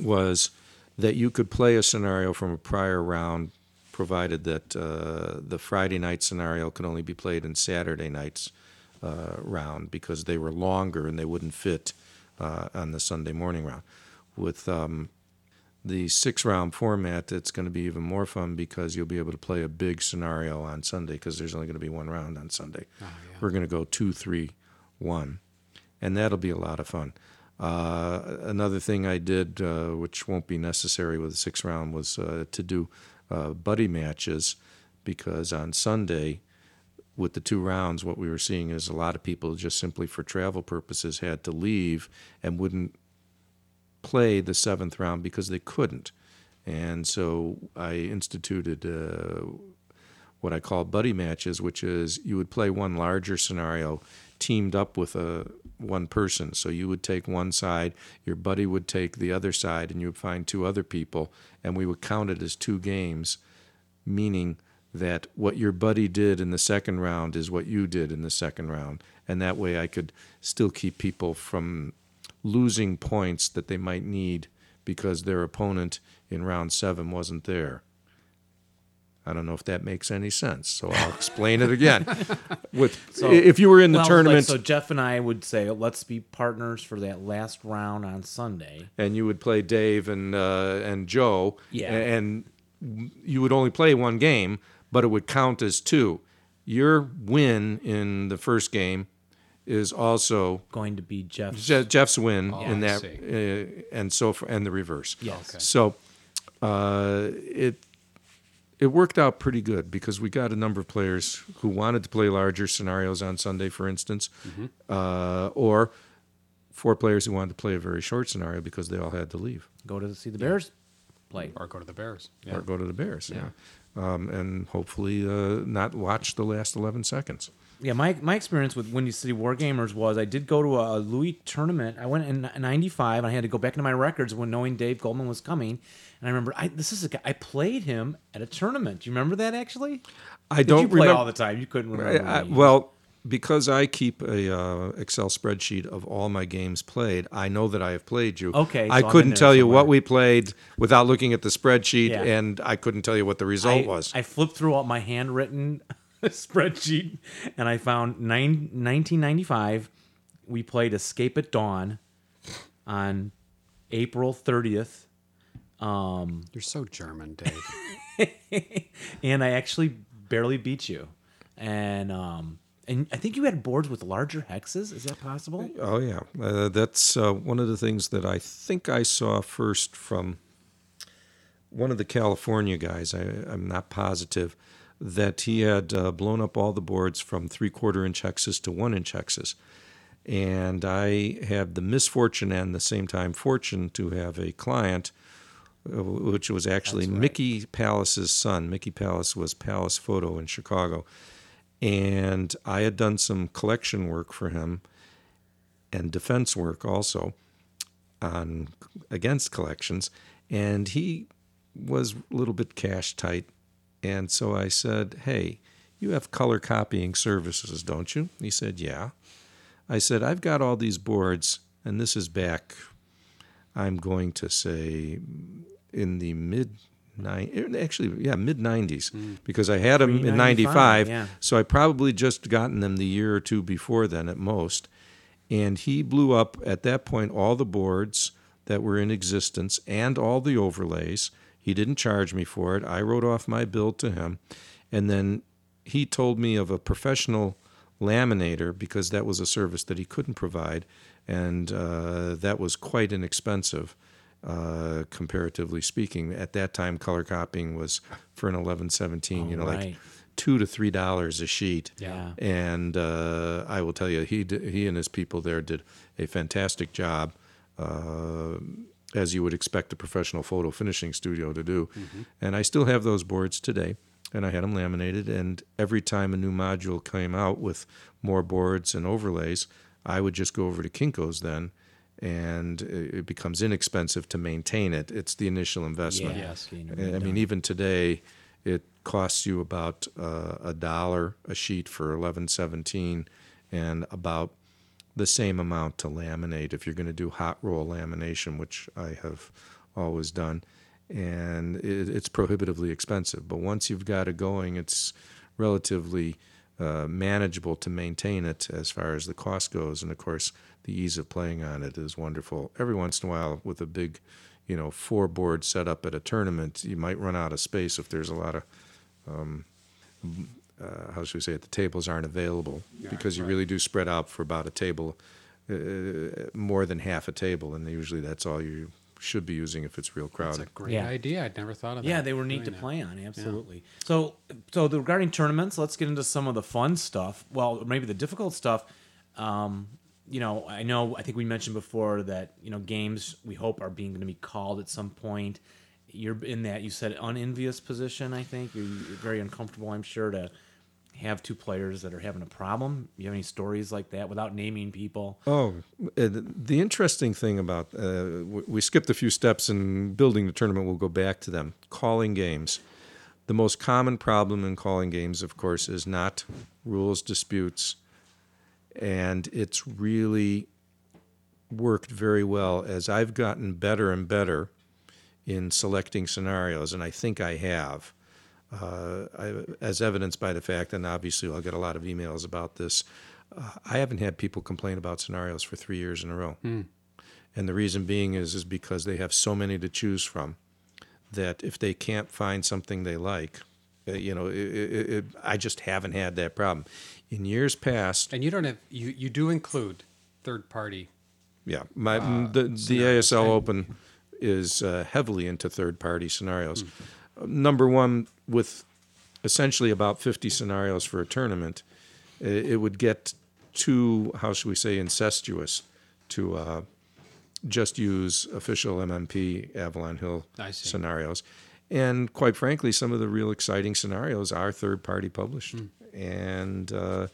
was that you could play a scenario from a prior round, provided that uh, the Friday night scenario could only be played in Saturday night's uh, round because they were longer and they wouldn't fit uh, on the Sunday morning round. With um, the six round format, it's going to be even more fun because you'll be able to play a big scenario on Sunday because there's only going to be one round on Sunday. We're going to go two, three, one, and that'll be a lot of fun. Uh, another thing I did, uh, which won't be necessary with the sixth round, was uh, to do uh, buddy matches because on Sunday, with the two rounds, what we were seeing is a lot of people just simply for travel purposes had to leave and wouldn't play the seventh round because they couldn't. And so I instituted uh, what I call buddy matches, which is you would play one larger scenario teamed up with a one person. So you would take one side, your buddy would take the other side, and you would find two other people, and we would count it as two games, meaning that what your buddy did in the second round is what you did in the second round. And that way I could still keep people from losing points that they might need because their opponent in round seven wasn't there. I don't know if that makes any sense, so I'll explain it again. (laughs) With So- if you were in the Well, like, tournament so Jeff and I would say, let's be partners for that last round on Sunday. and you would play Dave and uh, and Joe, Yeah. and you would only play one game, but it would count as two. Your win in the first game is also Going to be Jeff. Je- Jeff's win in I that, uh, and so for, and the reverse. Yes. Okay. So uh, it it worked out pretty good because we got a number of players who wanted to play larger scenarios on Sunday, for instance, Mm-hmm. uh, or four players who wanted to play a very short scenario because they all had to leave Go to see the Bears play. Or go to the Bears. Yeah. or go to the Bears. Yeah. Um, and hopefully uh, not watch the last 11 seconds. Yeah, my my experience with Windy City Wargamers was I did go to a Louis tournament. I went in '95. and I had to go back into my records when knowing Dave Goldman was coming. And I remember I, this is a guy I played him at a tournament. Do you remember that actually? I Did don't you play remember. all the time? You couldn't remember. I, I, well, because I keep a uh, Excel spreadsheet of all my games played, I know that I have played you. Okay, I so couldn't tell you somewhere. what we played without looking at the spreadsheet, Yeah. and I couldn't tell you what the result I, was. I flipped through all my handwritten (laughs) spreadsheet and I found nine, 1995. We played Escape at Dawn on April 30th. You're so German, Dave. (laughs) and I actually barely beat you. And um, and I think you had boards with larger hexes. Is that possible? Oh yeah, uh, that's uh, one of the things that I think I saw first from one of the California guys. I, I'm not positive that he had uh, blown up all the boards from three quarter inch hexes to one inch hexes, and I had the misfortune and the same time fortune to have a client. uh, Which was actually Mickey Palace's son. Mickey Palace was Palace Photo in Chicago. And I had done some collection work for him and defense work also on against collections and he was a little bit cash tight and so I said hey you have color copying services don't you he said yeah I said I've got all these boards and this is back I'm going to say in the mid nine actually yeah mid 90s hmm. because I had them in 95 yeah. so I probably just gotten them the year or two before then at most. And he blew up at that point all the boards that were in existence and all the overlays. He didn't charge me for it. I wrote off my bill to him. And then he told me of a professional laminator because that was a service that he couldn't provide. And uh, that was quite inexpensive. Uh, comparatively speaking, at that time, color copying was for an 1117, you know, like right. two to three dollars a sheet. Yeah. And uh, I will tell you, he he and his people there did a fantastic job, uh, as you would expect a professional photo finishing studio to do. And I still have those boards today, and I had them laminated. And every time a new module came out with more boards and overlays, I would just go over to Kinko's then. And it becomes inexpensive to maintain it. It's the initial investment. Yes. being a I mean, even today, it costs you about uh, a dollar a sheet for eleven seventeen, and about the same amount to laminate if you're going to do hot roll lamination, which I have always done, and it, it's prohibitively expensive. But once you've got it going, it's relatively uh, manageable to maintain it as far as the cost goes, and of course, the ease of playing on it is wonderful. Every once in a while, with a big, you know, four board setup at a tournament, you might run out of space if there's a lot of um, uh, how should we say it? The tables aren't available because you really do spread out for about a table, uh, more than half a table, and usually that's all you should be using if it's real That's crowded. a great Yeah. idea. I'd never thought of that. Yeah, they were neat to doing that. play on. Absolutely. So, so the, regarding tournaments, let's get into some of the fun stuff. Well, maybe the difficult stuff. Um, you know, I know. I think we mentioned before that you know games we hope are being going to be called at some point. You're in that you said unenvious position. I think you're, very uncomfortable. I'm sure to have two players that are having a problem. You have any stories like that without naming people? Oh, uh, the interesting thing about uh, we skipped a few steps in building the tournament. We'll go back to them. Calling games. The most common problem in calling games, of course, is not rules disputes, and it's really worked very well as I've gotten better and better in selecting scenarios, and I think I have. uh, I, as evidenced by the fact, and obviously I'll get a lot of emails about this. Uh, I haven't had people complain about scenarios for three years in a row, and the reason being is is because they have so many to choose from that if they can't find something they like, uh, you know, it, it, it, I just haven't had that problem. In years past, And you don't have you you do include third party. yeah, my the the ASL okay. Open is uh, heavily into third party scenarios. Uh, Number one, with essentially about fifty scenarios for a tournament, it would get too how should we say incestuous to uh, just use official MMP Avalon Hill scenarios. And quite frankly, some of the real exciting scenarios are third party published. Hmm. And uh,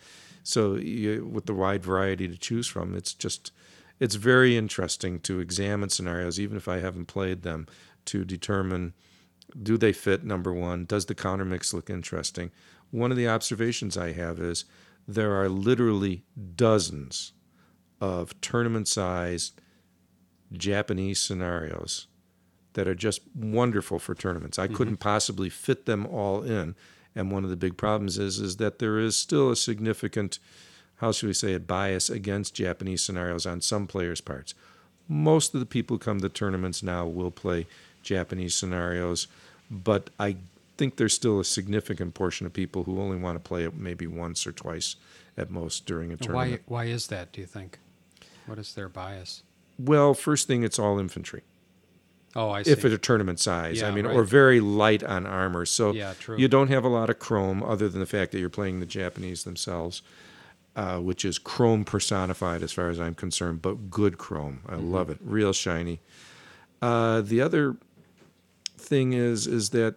so, you, with the wide variety to choose from, it's just, it's very interesting to examine scenarios, even if I haven't played them, to determine do they fit, number one? Does the counter mix look interesting? One of the observations I have is there are literally dozens of tournament sized Japanese scenarios that are just wonderful for tournaments. I mm-hmm. couldn't possibly fit them all in. And one of the big problems is is that there is still a significant, how should we say it, bias against Japanese scenarios on some players' parts. Most of the people who come to tournaments now will play Japanese scenarios, but I think there's still a significant portion of people who only want to play it maybe once or twice at most during a tournament. Why why is that? Do you think? What is their bias? Well, first thing, it's all infantry. Oh, I see. if it's a tournament size. I mean, right. or very light on armor. So Yeah, true. you don't have a lot of chrome, other than the fact that you're playing the Japanese themselves, uh, which is chrome personified, as far as I'm concerned. But good chrome, I Mm-hmm. love it, real shiny. Uh, the other thing is is that.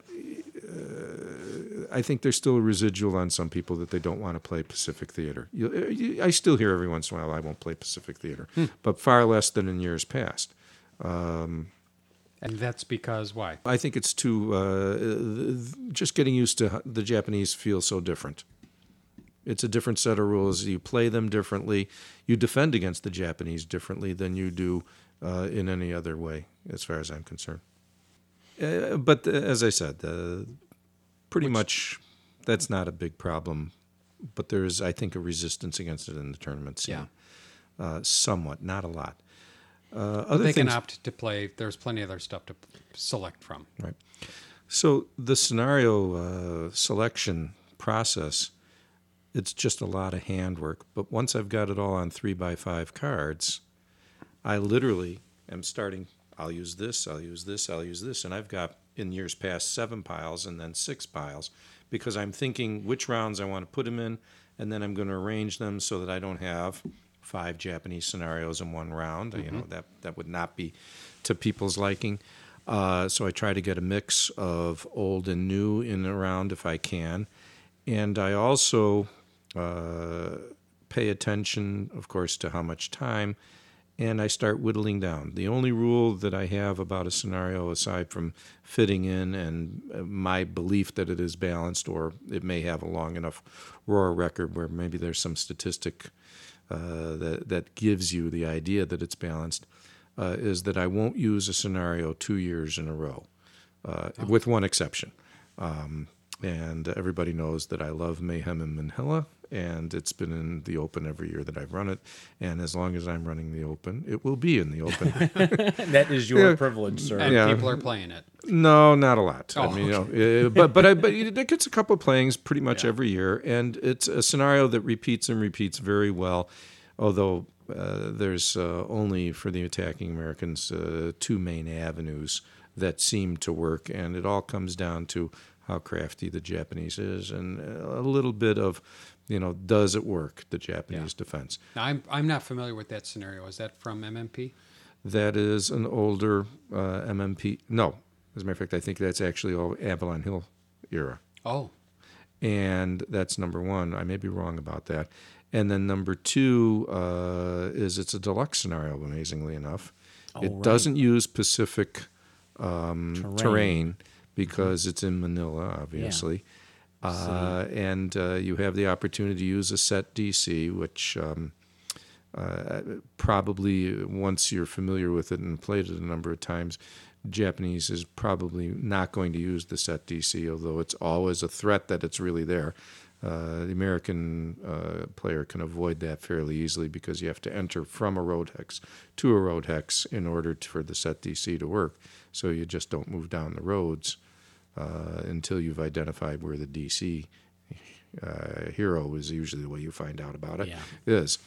Uh, I think there's still a residual on some people that they don't want to play Pacific Theater. You, you, I still hear every once in a while I won't play Pacific Theater, Hmm. but far less than in years past. and that's because why? I think it's too uh, just getting used to the Japanese feel so different. It's a different set of rules. You play them differently. You defend against the Japanese differently than you do uh, in any other way, as far as I'm concerned. Uh, but uh, as I said, uh, pretty much that's not a big problem. But there's, I think, a resistance against it in the tournament scene. Uh, somewhat, not a lot. Uh, other They can opt to play. There's plenty of other stuff to select from. Right. So the scenario uh, selection process, it's just a lot of handwork. But once I've got it all on three by five cards, I literally am starting. I'll use this. I'll use this. I'll use this, and I've got in years past seven piles and then six piles because I'm thinking which rounds I want to put them in, and then I'm going to arrange them so that I don't have five Japanese scenarios in one round. You know that that would not be to people's liking. Uh, so I try to get a mix of old and new in a round if I can, and I also uh, pay attention, of course, to how much time, and I start whittling down. The only rule that I have about a scenario, aside from fitting in and uh, my belief that it is balanced, or it may have a long enough roar record where maybe there's some statistic uh, that that gives you the idea that it's balanced, uh, is that I won't use a scenario two years in a row, uh, with one exception. Um, and everybody knows that I love Mayhem and Manila, and it's been in the Open every year that I've run it. And as long as I'm running the Open, it will be in the Open. (laughs) that is your Yeah. privilege, sir. And Yeah. people are playing it. No, not a lot. I Oh, mean, you know, uh, but but I, but it gets a couple of playings pretty much every year, and it's a scenario that repeats and repeats very well. Although uh, there's uh, only for the attacking Americans uh, two main avenues that seem to work, and it all comes down to how crafty the Japanese is, and a little bit of, you know, does it work? The Japanese defense. Now, I'm I'm not familiar with that scenario. Is that from MMP? That is an older uh, MMP. No, as a matter of fact, I think that's actually all Avalon Hill era. Oh, and that's number one. I may be wrong about that. And then number two uh, is it's a deluxe scenario, amazingly enough. it right. doesn't use Pacific um, Terrain. terrain. because it's in Manila, obviously. Uh, and uh, you have the opportunity to use a set DC, which um, uh, probably once you're familiar with it and played it a number of times, Japanese is probably not going to use the set DC, although it's always a threat that it's really there. Uh, the American uh, player can avoid that fairly easily because you have to enter from a road hex to a road hex in order to, for the set DC to work. So you just don't move down the roads uh, until you've identified where the DC uh, hero is usually the way you find out about it Yeah. is.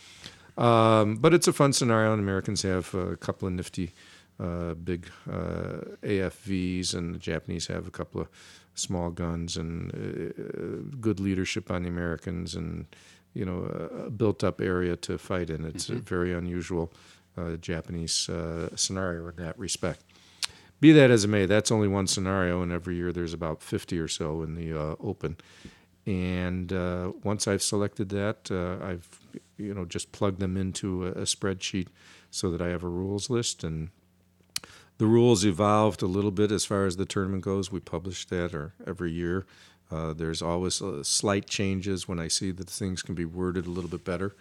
Um, but it's a fun scenario, and Americans have a couple of nifty uh, big uh, AFVs, and the Japanese have a couple of small guns and uh, good leadership on the Americans, and you know a built-up area to fight in. It's a very unusual uh, Japanese uh, scenario in that respect. Be that as it may, that's only one scenario, and every year there's about 50 or so in the uh, open. And uh, once I've selected that, uh, I've you know just plugged them into a, a spreadsheet so that I have a rules list. And the rules evolved a little bit as far as the tournament goes. We publish that or every year. Uh, there's always uh, slight changes when I see that things can be worded a little bit better.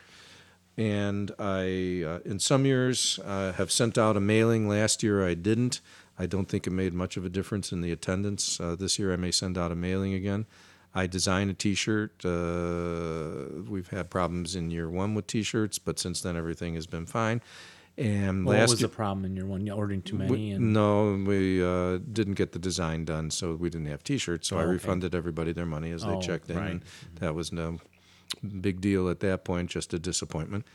And I, uh, in some years, uh, have sent out a mailing. Last year I didn't. I don't think it made much of a difference in the attendance. Uh, this year I may send out a mailing again. I design a T-shirt. Uh, we've had problems in year one with T-shirts, but since then everything has been fine. And Well, what was year, the problem in your one? You ordering too many? we- and no, we uh, didn't get the design done, so we didn't have T-shirts. So Oh, I okay. refunded everybody their money as they Oh, checked in, right. and that was no big deal at that point. Just a disappointment.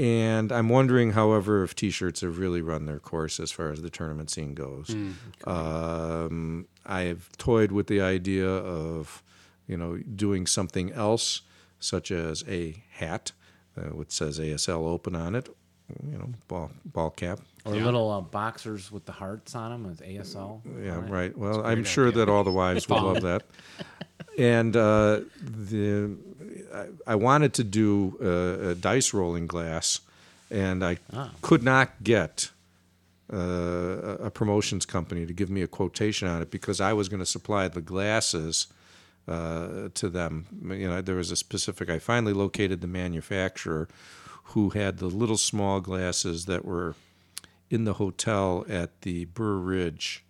And I'm wondering, however, if T-shirts have really run their course as far as the tournament scene goes. Um, I have toyed with the idea of, you know, doing something else, such as a hat, uh, which says ASL Open on it, you know, ball ball cap, or little uh, boxers with the hearts on them with ASL. yeah, right. Well, I'm great sure idea. that all the wives would love that. (laughs) And uh, the I, I wanted to do a, a dice rolling glass, and I Ah. could not get uh, a promotions company to give me a quotation on it because I was going to supply the glasses uh, to them. You know, there was a specific. I finally located the manufacturer who had the little small glasses that were in the hotel at the Burr Ridge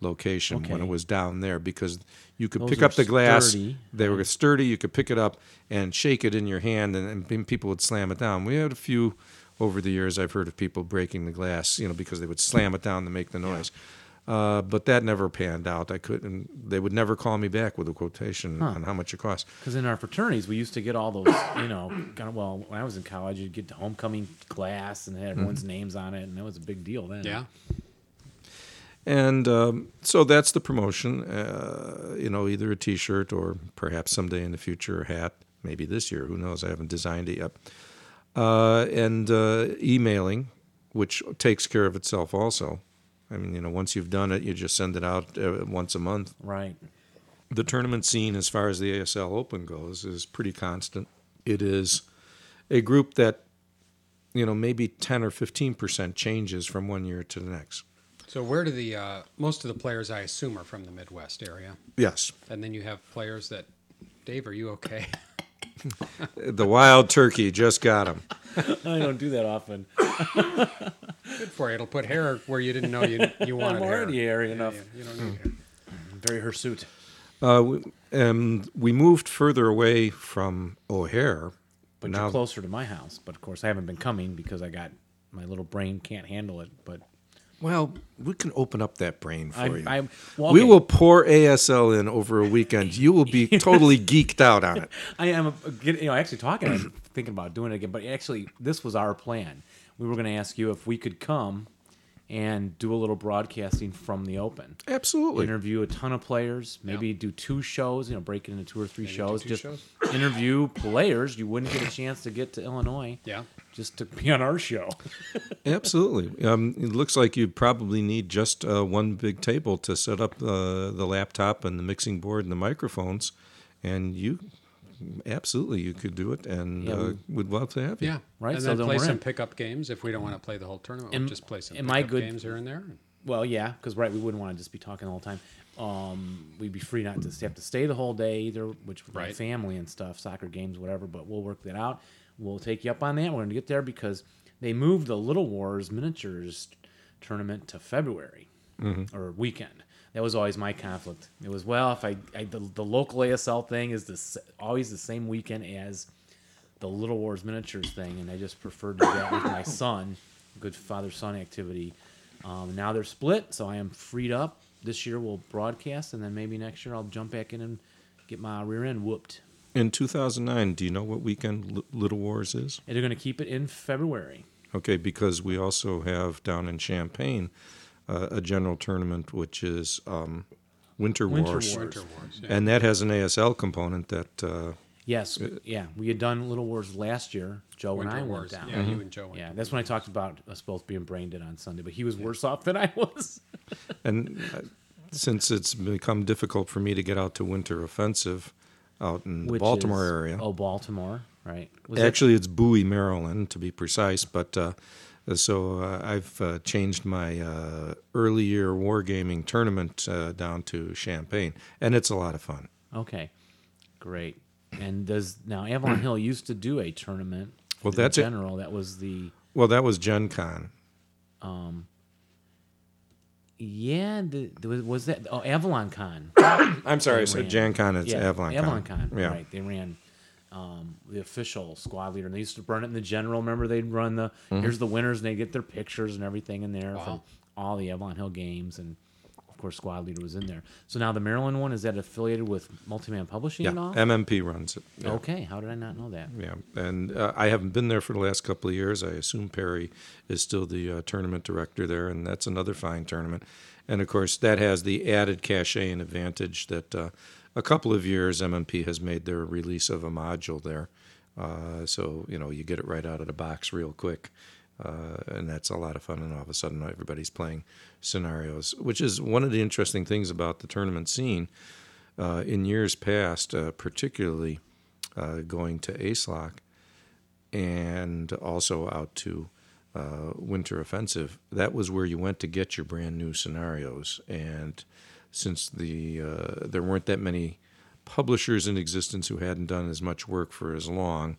location when it was down there because you could Those pick up the glass. sturdy, They were sturdy. You could pick it up and shake it in your hand, and, and people would slam it down. We had a few over the years. I've heard of people breaking the glass, you know, because they would slam it down to make the noise. Uh, but that never panned out. I couldn't. They would never call me back with a quotation on how much it cost. Because in our fraternities, we used to get all those, you know, kind of, well, when I was in college, you'd get the homecoming glass and it had everyone's Mm-hmm. names on it, and that was a big deal then. Yeah. And um, so that's the promotion. Uh, you know, either a T-shirt or perhaps someday in the future a hat. Maybe this year. Who knows? I haven't designed it yet. Uh, and uh, emailing, which takes care of itself also. I mean, you know, once you've done it, you just send it out uh, once a month. Right. The tournament scene, as far as the ASL Open goes, is pretty constant. It is a group that, you know, maybe 10 or 15% changes from one year to the next. So where do the uh, most of the players I assume are from the Midwest area, Yes. and then you have players that. Dave, are you okay? (laughs) The wild turkey just got him. (laughs) I don't do that often. Good for you. It'll put hair where you didn't know you you (laughs) wanted I'm already hair. hairy Yeah, enough. yeah, you don't need hair. Very hirsute. Uh, we, um, we moved further away from O'Hare. But now, you're closer to my house. But of course, I haven't been coming because I got my little brain can't handle it. But well, we can open up that brain for I, you. I well, We will pour ASL in over a weekend. You will be (laughs) totally geeked out on it. (laughs) I am, uh, you know, actually talking, I'm thinking about doing it again. But actually, this was our plan. We were going to ask you if we could come and do a little broadcasting from the open. Absolutely. Interview a ton of players, maybe do two shows, you know, break it into two or three do shows. just shows? (laughs) interview players you wouldn't get a chance to get to Illinois. Yeah. Just to be on our show. (laughs) Absolutely. Um, it looks like you probably need just uh, one big table to set up uh, the laptop and the mixing board and the microphones, and you absolutely you could do it, and Yeah, uh, we- would love to have you. Yeah. Right, And so then then play some pickup games if we don't want to play the whole tournament. We'll just play some am pickup I good- games here and there. Well, yeah, because right, we wouldn't want to just be talking all the whole time. Um, we'd be free not to have to stay the whole day either, which with my Right. family and stuff, soccer games, whatever. But we'll work that out. We'll take you up on that. We're going to get there because they moved the Little Wars miniatures tournament to February. or weekend. That was always my conflict. It was well, if I, I the, the local ASL thing is this always the same weekend as the Little Wars miniatures thing, and I just preferred to do that with my (laughs) son, good father son activity. Um, now they're split, so I am freed up. This year we'll broadcast, and then maybe next year I'll jump back in and get my rear end whooped. In 2009, do you know what weekend L- Little Wars is? And they're going to keep it in February. Okay, because we also have down in Champaign uh, a general tournament which is um, Winter, Winter Wars. Wars. Winter Wars. yeah. And that has an ASL component that uh, Yes, yeah, we had done Little Wars last year. Joe Winter and I Wars. went down. Yeah, you and Joe. went. Yeah, that's when I talked about us both being brain dead on Sunday, but he was worse off than I was. (laughs) And uh, since it's become difficult for me to get out to Winter Offensive out in the Baltimore is- area, Oh, Baltimore, right? Was that- actually it's Bowie, Maryland, to be precise. But uh, so uh, I've uh, changed my uh, early year wargaming tournament uh, down to Champaign, and it's a lot of fun. okay, great. And does now Avalon (clears throat) Hill used to do a tournament? Well, in that's it. general. That was the Well, that was Gen Con. Um, yeah. The, was, that oh Avalon Con? (coughs) I'm sorry, I They said ran- Gen Con. It's yeah, Avalon, Avalon Con. Con. Yeah. Right. They ran um, the official squad leader, and they used to run it in the general. Remember, they'd run the Mm-hmm. here's the winners, and they get their pictures and everything in there from all the Avalon Hill games, and of course, squad leader was in there. So now the Maryland one is that affiliated with Multiman Publishing Yeah, and all? MMP runs it. Yeah. Okay, how did I not know that? Yeah, and uh, I haven't been there for the last couple of years. I assume Perry is still the uh, tournament director there, and that's another fine tournament. And of course, that has the added cachet and advantage that uh, a couple of years MMP has made their release of a module there. Uh, so you know you get it right out of the box real quick, uh, and that's a lot of fun. And all of a sudden, everybody's playing scenarios, which is one of the interesting things about the tournament scene. Uh, in years past, uh, particularly uh, going to ASLOK and also out to uh, Winter Offensive, that was where you went to get your brand new scenarios. And since the uh, there weren't that many publishers in existence who hadn't done as much work for as long,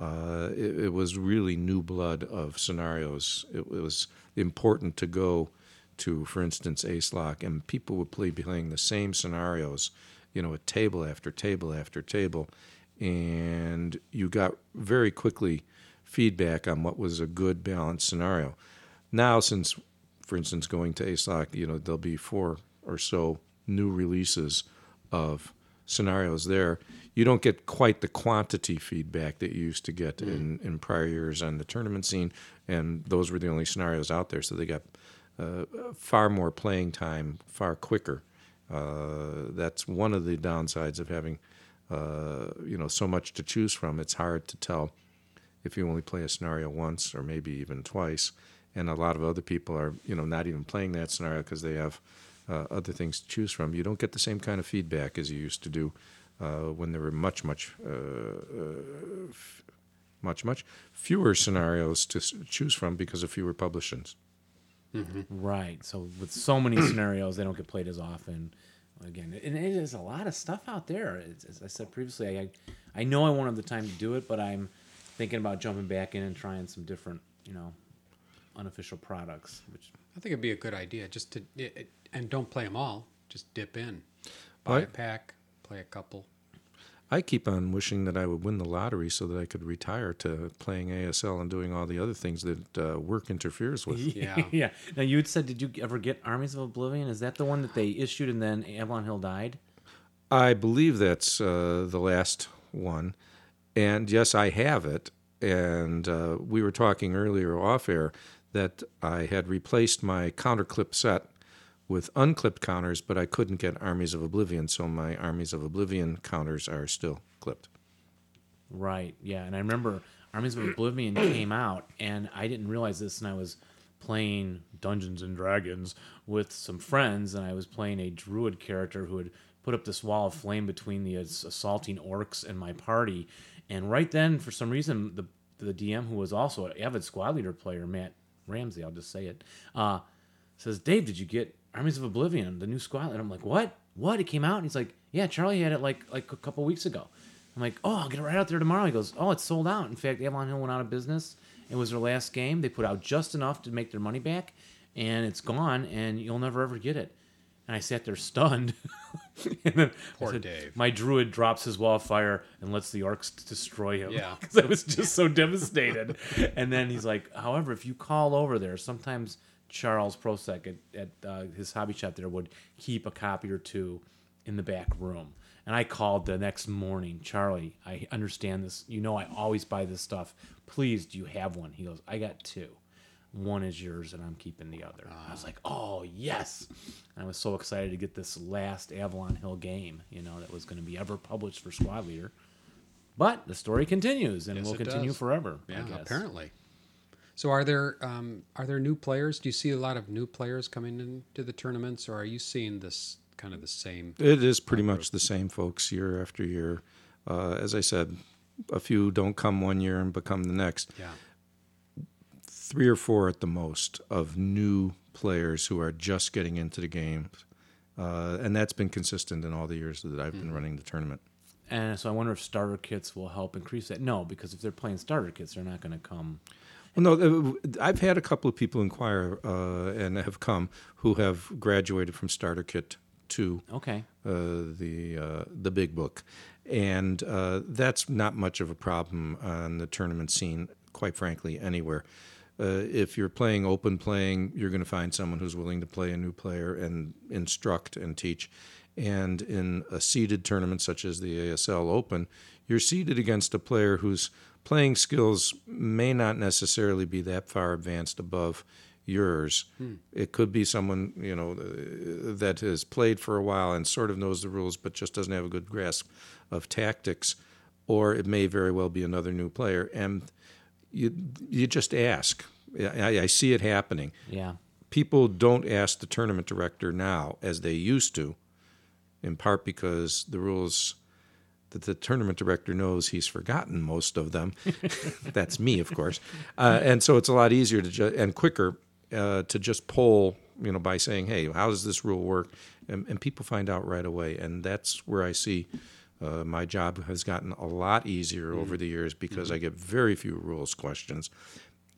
uh, it, it was really new blood of scenarios. It, it was important to go to, for instance, ASLOK, and people would play playing the same scenarios, you know, at table after table after table, and you got very quickly feedback on what was a good balanced scenario. Now, since, for instance, going to ASLOK, you know, there'll be four or so new releases of scenarios there, you don't get quite the quantity feedback that you used to get in, in prior years on the tournament scene. And those were the only scenarios out there. So they got uh, far more playing time, far quicker. Uh, that's one of the downsides of having, uh, you know, so much to choose from. It's hard to tell if you only play a scenario once or maybe even twice. And a lot of other people are, you know, not even playing that scenario because they have uh, other things to choose from. You don't get the same kind of feedback as you used to do uh, when there were much, much, uh, uh, f- much, much fewer scenarios to s- choose from because of fewer publishings. Right. So with so many (clears throat) scenarios, they don't get played as often. Again, and it is a lot of stuff out there. It's, as I said previously, I I know I won't have the time to do it, but I'm thinking about jumping back in and trying some different, you know, unofficial products. Which I think it'd be a good idea just to it, it- and don't play them all. Just dip in, buy a pack, play a couple. I keep on wishing that I would win the lottery so that I could retire to playing ASL and doing all the other things that uh, work interferes with. Yeah. (laughs) yeah. Now you had said, did you ever get Armies of Oblivion? Is that the one that they issued and then Avalon Hill died? I believe that's uh, the last one. And yes, I have it. And uh, we were talking earlier off air that I had replaced my counterclip set with unclipped counters, but I couldn't get Armies of Oblivion, so my Armies of Oblivion counters are still clipped. Right. Yeah. And I remember Armies of Oblivion came out, and I didn't realize this, and I was playing Dungeons and Dragons with some friends, and I was playing a druid character who had put up this wall of flame between the assaulting orcs and my party. And right then, for some reason, the the DM, who was also an avid squad leader player, Matt Ramsey, I'll just say it, uh, says, Dave, did you get Armies of Oblivion, the new squad? And I'm like, what? What? It came out? And he's like, yeah, Charlie had it like like a couple weeks ago. I'm like, oh, I'll get it right out there tomorrow. He goes, oh, it's sold out. In fact, Avalon Hill went out of business. It was their last game. They put out just enough to make their money back, and it's gone, and you'll never ever get it. And I sat there stunned. (laughs) and then Poor said, Dave. My druid drops his wall of fire and lets the orcs destroy him. Yeah. (laughs) Because I was just so devastated. And then he's like, however, if you call over there, sometimes Charles Prosek at, at uh, his hobby shop there would keep a copy or two in the back room. And I called the next morning, Charlie, I understand this. You know, I always buy this stuff. Please, do you have one? He goes, I got two. One is yours, and I'm keeping the other. I was like, oh, yes. And I was so excited to get this last Avalon Hill game, you know, that was going to be ever published for Squad Leader. But the story continues and Yes, will continue does. forever. Yeah, apparently. So are there um, are there new players? Do you see a lot of new players coming into the tournaments, or are you seeing this kind of the same? It is pretty much the same folks year after year. Uh, as I said, a few don't come one year and become the next. Yeah. Three or four at the most of new players who are just getting into the game. Uh, and that's been consistent in all the years that I've been running the tournament. And so I wonder if starter kits will help increase that. No, because if they're playing starter kits, they're not going to come. Well, no, uh, I've had a couple of people inquire uh, and have come who have graduated from starter kit to Okay. uh, the uh, the big book, and uh, that's not much of a problem on the tournament scene. Quite frankly, anywhere. Uh, if you're playing open playing, you're going to find someone who's willing to play a new player and instruct and teach. And in a seeded tournament such as the ASL Open, you're seeded against a player whose playing skills may not necessarily be that far advanced above yours. It could be someone you know uh, that has played for a while and sort of knows the rules, but just doesn't have a good grasp of tactics, or it may very well be another new player. And you you just ask. I, I see it happening. Yeah. People don't ask the tournament director now as they used to, in part because the rules that the tournament director knows he's forgotten most of them. (laughs) (laughs) That's me, of course, uh, and so it's a lot easier to ju- and quicker uh, to just poll, you know, by saying, "Hey, how does this rule work?" And, and people find out right away, and that's where I see uh, my job has gotten a lot easier over the years because I get very few rules questions,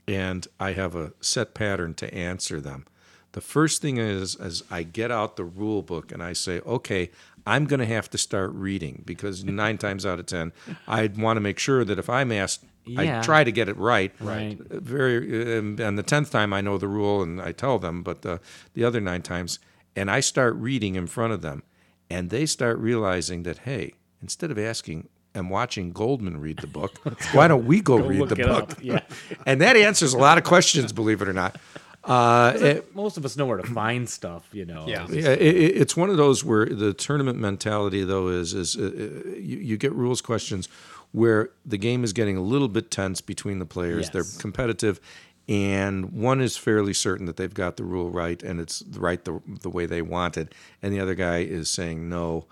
and I have a set pattern to answer them. The first thing is, is I get out the rule book and I say, okay, I'm going to have to start reading because (laughs) nine times out of ten, I want to make sure that if I'm asked, Yeah. I try to get it right. Right. Very, um, and the tenth time I know the rule and I tell them, but uh, the other nine times, and I start reading in front of them, and they start realizing that hey, instead of asking and watching Goldman read the book, (laughs) why don't we go, read the book? Yeah. (laughs) and that answers a lot of questions, believe it or not. Uh, it- Most of us know where to find stuff, you know. Yeah. yeah, it, it- it's one of those where the tournament mentality, though, is is uh, you, you get rules questions where the game is getting a little bit tense between the players. Yes. They're competitive, and one is fairly certain that they've got the rule right and it's right the the way they want it, and the other guy is saying no.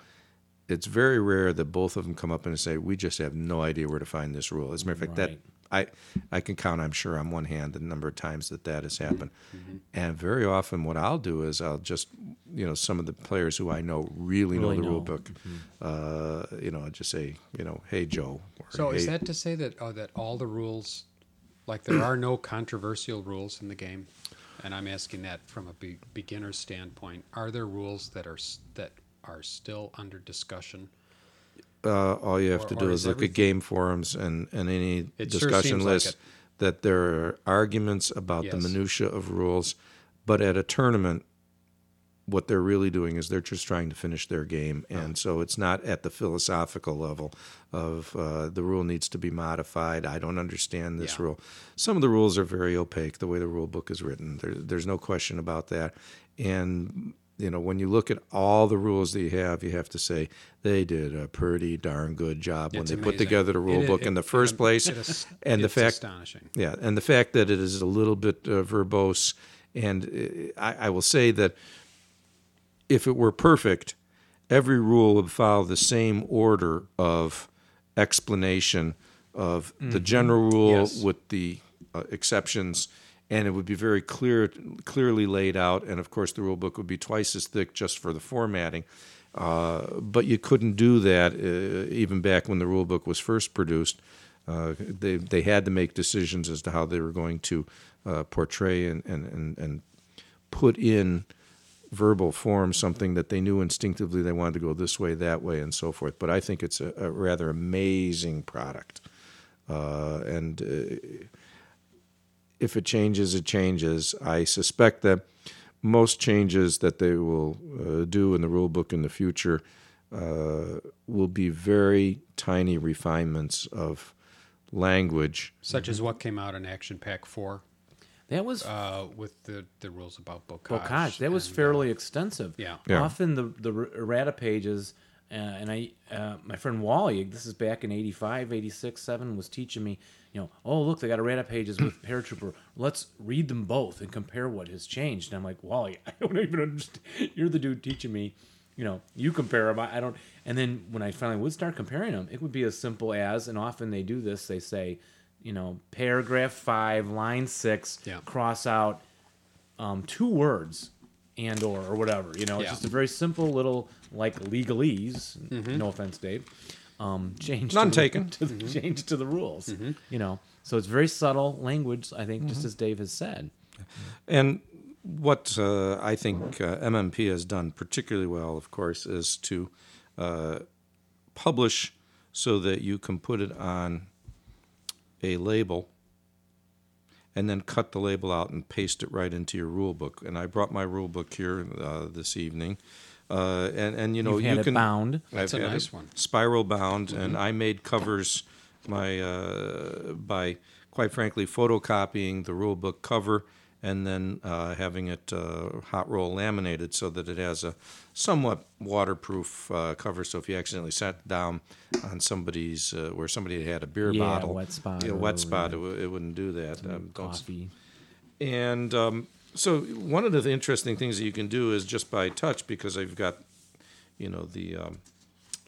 It's very rare that both of them come up and say, "We just have no idea where to find this rule." As a matter of fact, Right. that I I can count, I'm sure, on one hand the number of times that that has happened. Mm-hmm. And very often, what I'll do is I'll just, you know, some of the players who I know really, know the know. rule book, mm-hmm. uh, you know, I'll just say, you know, hey Joe. Or, So is that to say that oh, that all the rules, like there are no controversial rules in the game, and I'm asking that from a be- beginner's standpoint. Are there rules that are that are still under discussion? Uh, all you have or- to do is is look everything- at game forums and, and any It sure discussion like lists that there are arguments about the Yes. minutia of rules, but at a tournament, what they're really doing is they're just trying to finish their game, and so it's not at the philosophical level of uh, the rule needs to be modified. I don't understand this Yeah. rule. Some of the rules are very opaque the way the rule book is written. There, there's no question about that, and you know when you look at all the rules that you have, you have to say they did a pretty darn good job when It's they put together the rule It- book it- in the first it- place, is- and the fact astonishing. yeah, and the fact that it is a little bit uh, verbose, and uh, I, I will say that if it were perfect, every rule would follow the same order of explanation of the general rule Yes. with the uh, exceptions, and it would be very clear, clearly laid out. And of course, the rule book would be twice as thick just for the formatting. Uh, but you couldn't do that uh, even back when the rule book was first produced. Uh, they they had to make decisions as to how they were going to uh, portray and, and, and, and put in verbal form something that they knew instinctively they wanted to go this way, that way, and so forth. But I think it's a, a rather amazing product. Uh, and uh, if it changes, it changes. I suspect that most changes that they will uh, do in the rule book in the future uh, will be very tiny refinements of language. Such as what came out in Action Pack 4 That was uh, with the, the rules about bocage. Bocage. That was and, uh, fairly extensive. yeah. Yeah. Often the the er- errata pages, uh, and I, uh, my friend Wally, this is back in 85, 86, 7, was teaching me, you know, oh, look, they got errata pages with Paratrooper. Let's read them both and compare what has changed. And I'm like, Wally, (laughs) I don't even understand. You're the dude teaching me. You know, you compare them. I I don't. And then when I finally would start comparing them, it would be as simple as, and often they do this. They say, you know, paragraph five, line six, Yeah. cross out um, two words and or or whatever. You know, it's just a very simple little like legalese. No offense, Dave. Um, change None to the- taken. (laughs) To the, Change to the rules. You know, so it's very subtle language. I think, just as Dave has said. And what uh, I think uh, MMP has done particularly well, of course, is to uh, publish so that you can put it on a label and then cut the label out and paste it right into your rule book. And I brought my rule book here uh, this evening. Uh, and, and you know You've had you it can bound. That's I've a nice one. spiral bound, and I made covers my uh, by quite frankly photocopying the rule book cover and then uh, having it uh, hot roll laminated so that it has a somewhat waterproof uh, cover. So if you accidentally sat down on somebody's uh, where somebody had a beer Yeah, bottle, wet spot yeah, wet spot, it, w- it wouldn't do that. Um, don't s- Coffee. and um, so one of the interesting things that you can do is just by touch because I've got, you know, the um,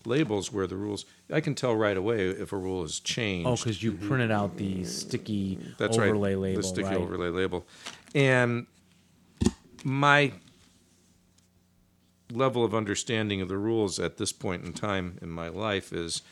labels where the rules. I can tell right away if a rule has changed. Oh, because you printed out the sticky That's overlay right, label. the sticky right. overlay label, and my level of understanding of the rules at this point in time in my life is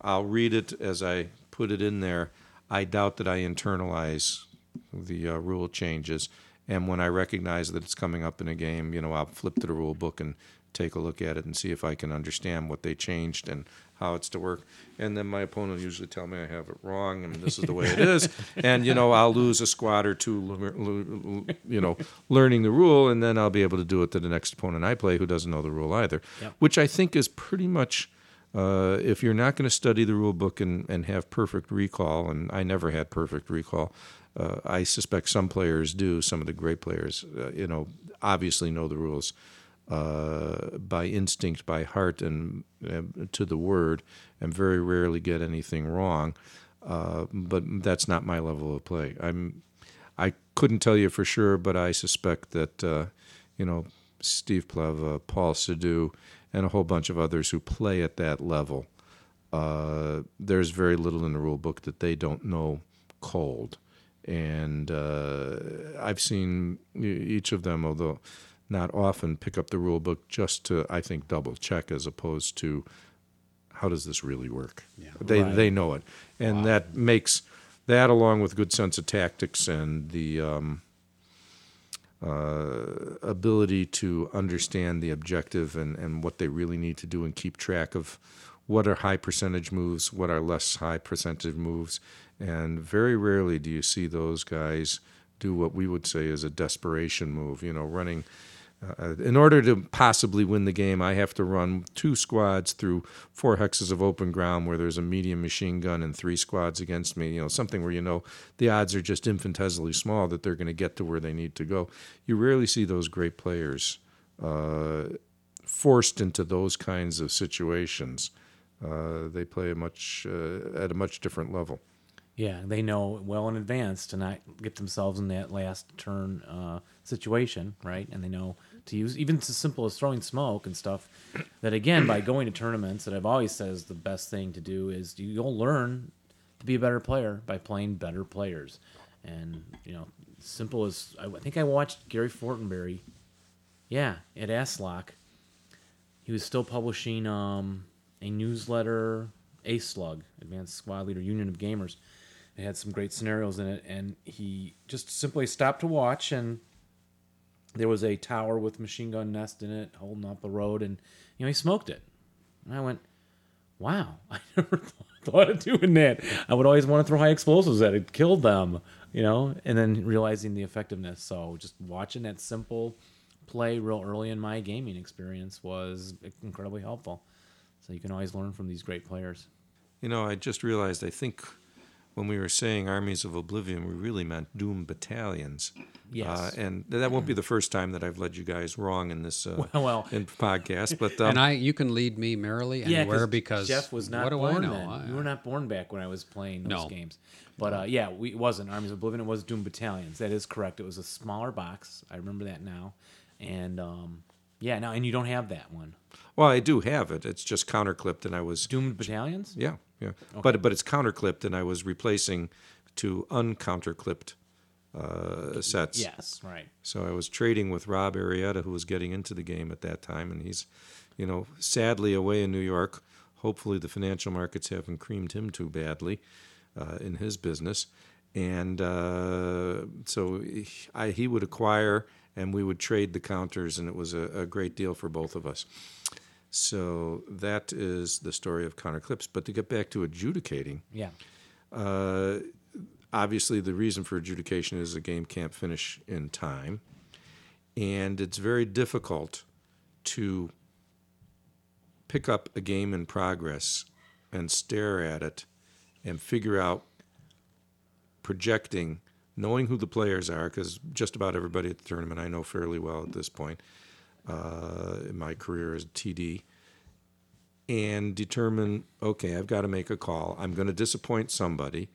I'll read it as I put it in there. I doubt that I internalize the uh, rule changes. And when I recognize that it's coming up in a game, you know, I'll flip to the rule book and take a look at it and see if I can understand what they changed and how it's to work. And then my opponent will usually tell me I have it wrong and this is the way it is. (laughs) and you know, I'll lose a squad or two, you know, learning the rule, and then I'll be able to do it to the next opponent I play who doesn't know the rule either. Yep. Which I think is pretty much. Uh, if you're not going to study the rule book and, and have perfect recall, and I never had perfect recall, uh, I suspect some players do. Some of the great players, uh, you know, obviously know the rules uh, by instinct, by heart, and to the word, and very rarely get anything wrong. Uh, but that's not my level of play. I'm, I couldn't tell you for sure, but I suspect that, uh, you know, Steve Pleva, Paul Sadu, and a whole bunch of others who play at that level. Uh, there's very little in the rule book that they don't know cold, and uh, I've seen each of them, although not often, pick up the rule book just to I think double check as opposed to how does this really work. Yeah. They Right. they know it, and that makes that along with good sense of tactics and the um, uh, ability to understand the objective and, and what they really need to do and keep track of what are high percentage moves, what are less high percentage moves. And very rarely do you see those guys do what we would say is a desperation move, you know, running. Uh, in order to possibly win the game, I have to run two squads through four hexes of open ground where there's a medium machine gun and three squads against me. You know, something where you know the odds are just infinitesimally small that they're going to get to where they need to go. You rarely see those great players uh, forced into those kinds of situations. Uh, they play a much uh, at a much different level. Yeah, they know well in advance to not get themselves in that last turn uh, situation, right? And they know to use even as simple as throwing smoke and stuff. That again, by going to tournaments, that I've always said is the best thing to do is you- you'll learn to be a better player by playing better players. And you know, simple as I I think I watched Gary Fortenberry, yeah, at ASLOK. He was still publishing um, a newsletter, ASLUG, Advanced Squad Leader Union of Gamers. It had some great scenarios in it, and he just simply stopped to watch and there was a tower with machine gun nest in it, holding up the road, and you know he smoked it. And I went, "Wow, (laughs) I never thought of doing that. I would always want to throw high explosives at it, kill them, you know." And then realizing the effectiveness. So just watching that simple play real early in my gaming experience was incredibly helpful. So you can always learn from these great players. You know, I just realized. I think when we were saying armies of oblivion, we really meant doom battalions. Yes. Uh, and that won't be the first time that I've led you guys wrong in this uh, (laughs) Well, well. in podcast. But (laughs) um, and I, you can lead me merrily anywhere because Jeff was not what do born I know? then. I- you were not born back when I was playing those No. games. But uh, yeah, we, it wasn't Armies of Oblivion. It was Doom Battalions. That is correct. It was a smaller box. I remember that now. And um, yeah, now and you don't have that one. well, I do have it. It's just counterclipped, and I was Doom Battalions. yeah, yeah. But but it's counterclipped, and I was replacing to uncounterclipped uh, sets. Yes, right. So I was trading with Rob Arietta, who was getting into the game at that time, and he's, you know, sadly away in New York. Hopefully, the financial markets haven't creamed him too badly uh, in his business, and uh, so he, I, he would acquire, and we would trade the counters, and it was a, a great deal for both of us. So that is the story of counterclips. But to get back to adjudicating, Yeah. uh, obviously, the reason for adjudication is the game can't finish in time, and it's very difficult to pick up a game in progress and stare at it and figure out projecting, knowing who the players are, because just about everybody at the tournament I know fairly well at this point uh, in my career as TD and determine okay, I've got to make a call. I'm going to disappoint somebody,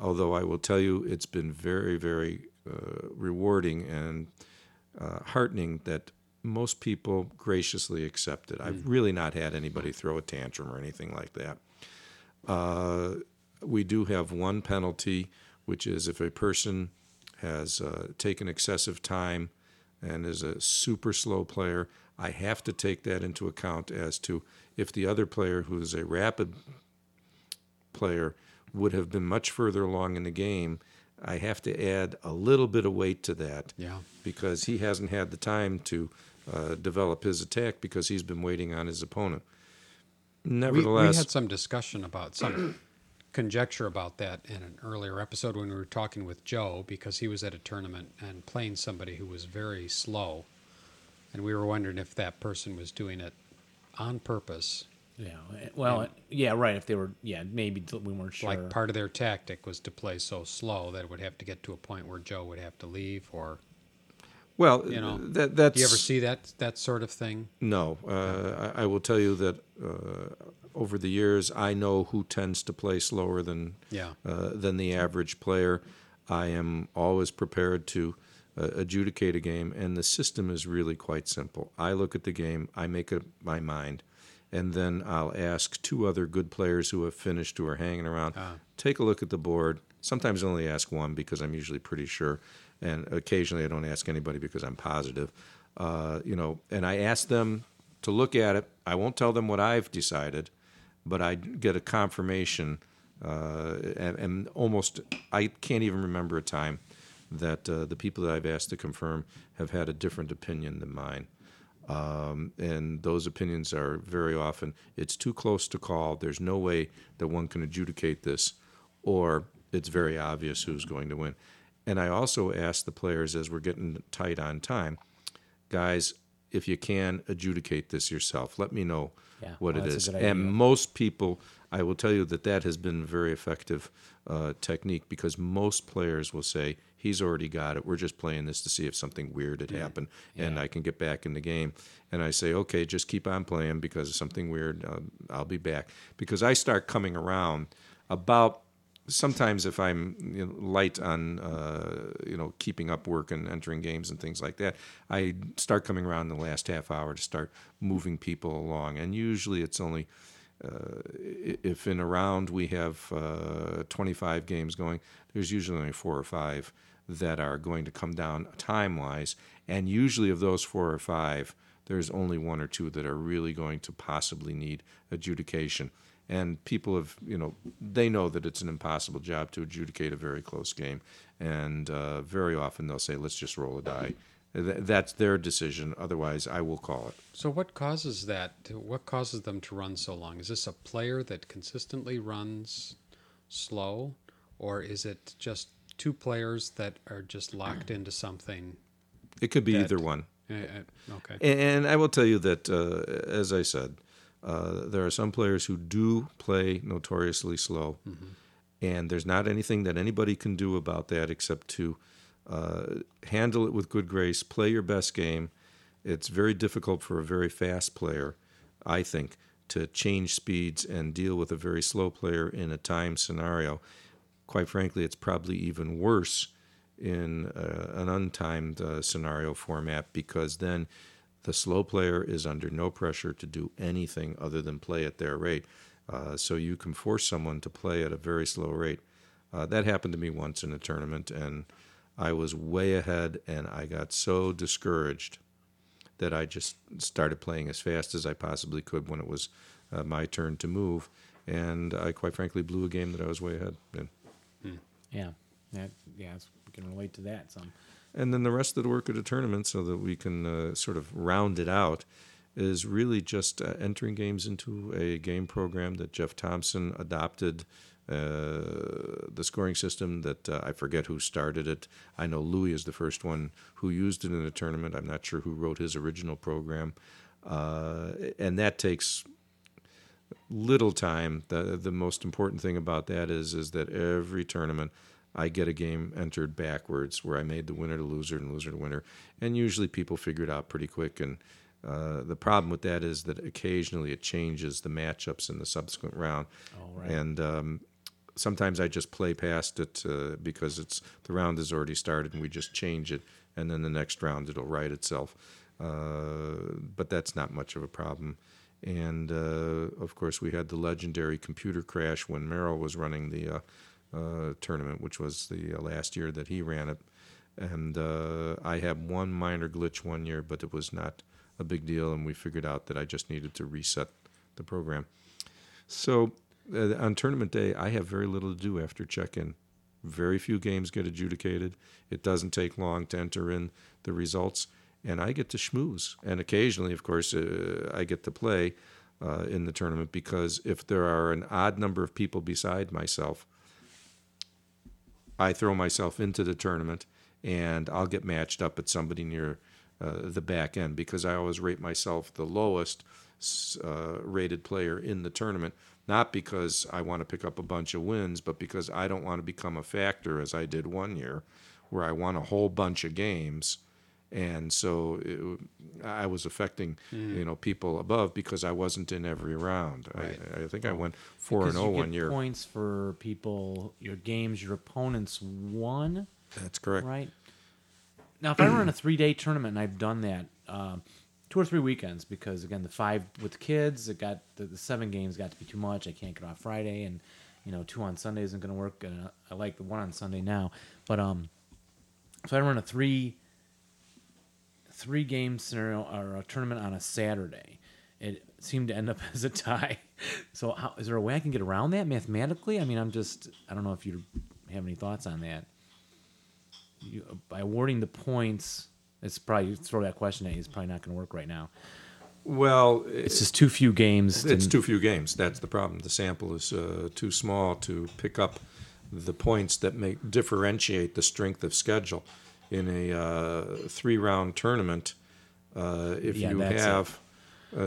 although I will tell you it's been very, very uh, rewarding and uh, heartening that most people graciously accept it. I've really not had anybody throw a tantrum or anything like that. Uh, we do have one penalty, which is if a person has uh, taken excessive time and is a super slow player, I have to take that into account as to if the other player, who is a rapid player, would have been much further along in the game. I have to add a little bit of weight to that Yeah. because he hasn't had the time to uh, develop his attack because he's been waiting on his opponent. We, we had some discussion about some conjecture about that in an earlier episode when we were talking with Joe because he was at a tournament and playing somebody who was very slow, and we were wondering if that person was doing it on purpose, Yeah. Well, yeah, right. If they were, yeah, maybe we weren't sure. like part of their tactic was to play so slow that it would have to get to a point where Joe would have to leave. Or well, you know, that, that's do you ever see that that sort of thing? No, uh, I, I will tell you that uh, over the years, I know who tends to play slower than Yeah. uh, than the average player. I am always prepared to uh, adjudicate a game, and the system is really quite simple. I look at the game, I make up my mind, and then I'll ask two other good players who have finished, who are hanging around, take a look at the board. Sometimes I only ask one because I'm usually pretty sure, and occasionally I don't ask anybody because I'm positive. Uh, you know, and I ask them to look at it. I won't tell them what I've decided, but I get a confirmation, uh, and, and almost I can't even remember a time that uh, the people that I've asked to confirm have had a different opinion than mine. Um, and those opinions are very often it's too close to call. There's no way that one can adjudicate this, or it's very obvious who's going to win. And I also ask the players as we're getting tight on time, guys, if you can adjudicate this yourself, let me know Yeah, what well, it is. And most people, I will tell you that that has been a very effective uh, technique because most players will say, he's already got it. We're just playing this to see if something weird had happened and I can get back in the game. And I say, okay, just keep on playing because of something weird. Uh, I'll be back. Because I start coming around about sometimes if I'm you know, light on uh, you know keeping up work and entering games and things like that, I start coming around in the last half hour to start moving people along. And usually it's only uh, if in a round we have uh, 25 games going, there's usually only four or five that are going to come down time wise. And usually of those four or five, there's only one or two that are really going to possibly need adjudication and people have you know they know that it's an impossible job to adjudicate a very close game and uh, very often they'll say let's just roll a die That's their decision. Otherwise, I will call it. So what causes that? What causes them to run so long? Is this a player that consistently runs slow, or is it just two players that are just locked (clears throat) into something? It could be That- either one. Uh, uh, okay. And I will tell you that, uh, as I said, uh, there are some players who do play notoriously slow, and there's not anything that anybody can do about that except to uh, handle it with good grace, play your best game. It's very difficult for a very fast player, I think, to change speeds and deal with a very slow player in a time scenario. Quite frankly, it's probably even worse in uh, an untimed uh, scenario format because then the slow player is under no pressure to do anything other than play at their rate. Uh, so you can force someone to play at a very slow rate. Uh, that happened to me once in a tournament, and I was way ahead, and I got so discouraged that I just started playing as fast as I possibly could when it was uh, my turn to move. And I quite frankly blew a game that I was way ahead in. Yeah, that, yeah, we can relate to that some. And then the rest of the work of the tournament, so that we can uh, sort of round it out, is really just uh, entering games into a game program that Jeff Thompson adopted. Uh, the scoring system that uh, I forget who started it. I know Louis is the first one who used it in the tournament. I'm not sure who wrote his original program. Uh, and that takes little time. The the most important thing about that is is that every tournament I get a game entered backwards where I made the winner to loser and loser to winner, and usually people figure it out pretty quick. And uh, the problem with that is that occasionally it changes the matchups in the subsequent round, Oh, right. and um, sometimes I just play past it uh, because it's the round has already started and we just change it, and then the next round it'll right itself. Uh, but that's not much of a problem. And uh, of course, we had the legendary computer crash when Merrill was running the uh, tournament, which was the uh, last year that he ran it. And uh, I had one minor glitch one year, but it was not a big deal. And we figured out that I just needed to reset the program. So uh, on tournament day, I have very little to do after check in. Very few games get adjudicated. It doesn't take long to enter in the results, and I get to schmooze. And occasionally, of course, uh, I get to play uh, in the tournament because if there are an odd number of people beside myself, I throw myself into the tournament and I'll get matched up at somebody near uh, the back end because I always rate myself the lowest uh, rated player in the tournament, not because I want to pick up a bunch of wins, but because I don't want to become a factor as I did one year where I won a whole bunch of games. And so it, I was affecting, you know, people above because I wasn't in every round. I, I think I went four and zero you one year. Points for people, your games, your opponents won, That's correct. right? Now, if I run a three-day tournament, and I've done that um, two or three weekends, because again, the five with kids, it got the, the seven games got to be too much. I can't get off Friday, and you know, two on Sunday isn't going to work. And I like the one on Sunday now, but um, so I run a three three game scenario or a tournament on a Saturday. It seemed to end up (laughs) as a tie. So, how, is there a way I can get around that mathematically? I mean, I'm just, I don't know if you have any thoughts on that. You, by awarding the points, it's probably throw that question at you. It's probably not going to work right now. Well, It's just too few games. It's too few games. That's the problem. The sample is uh, too small to pick up the points that make differentiate the strength of schedule in a uh, three-round tournament. Uh, if Yeah, you have, uh,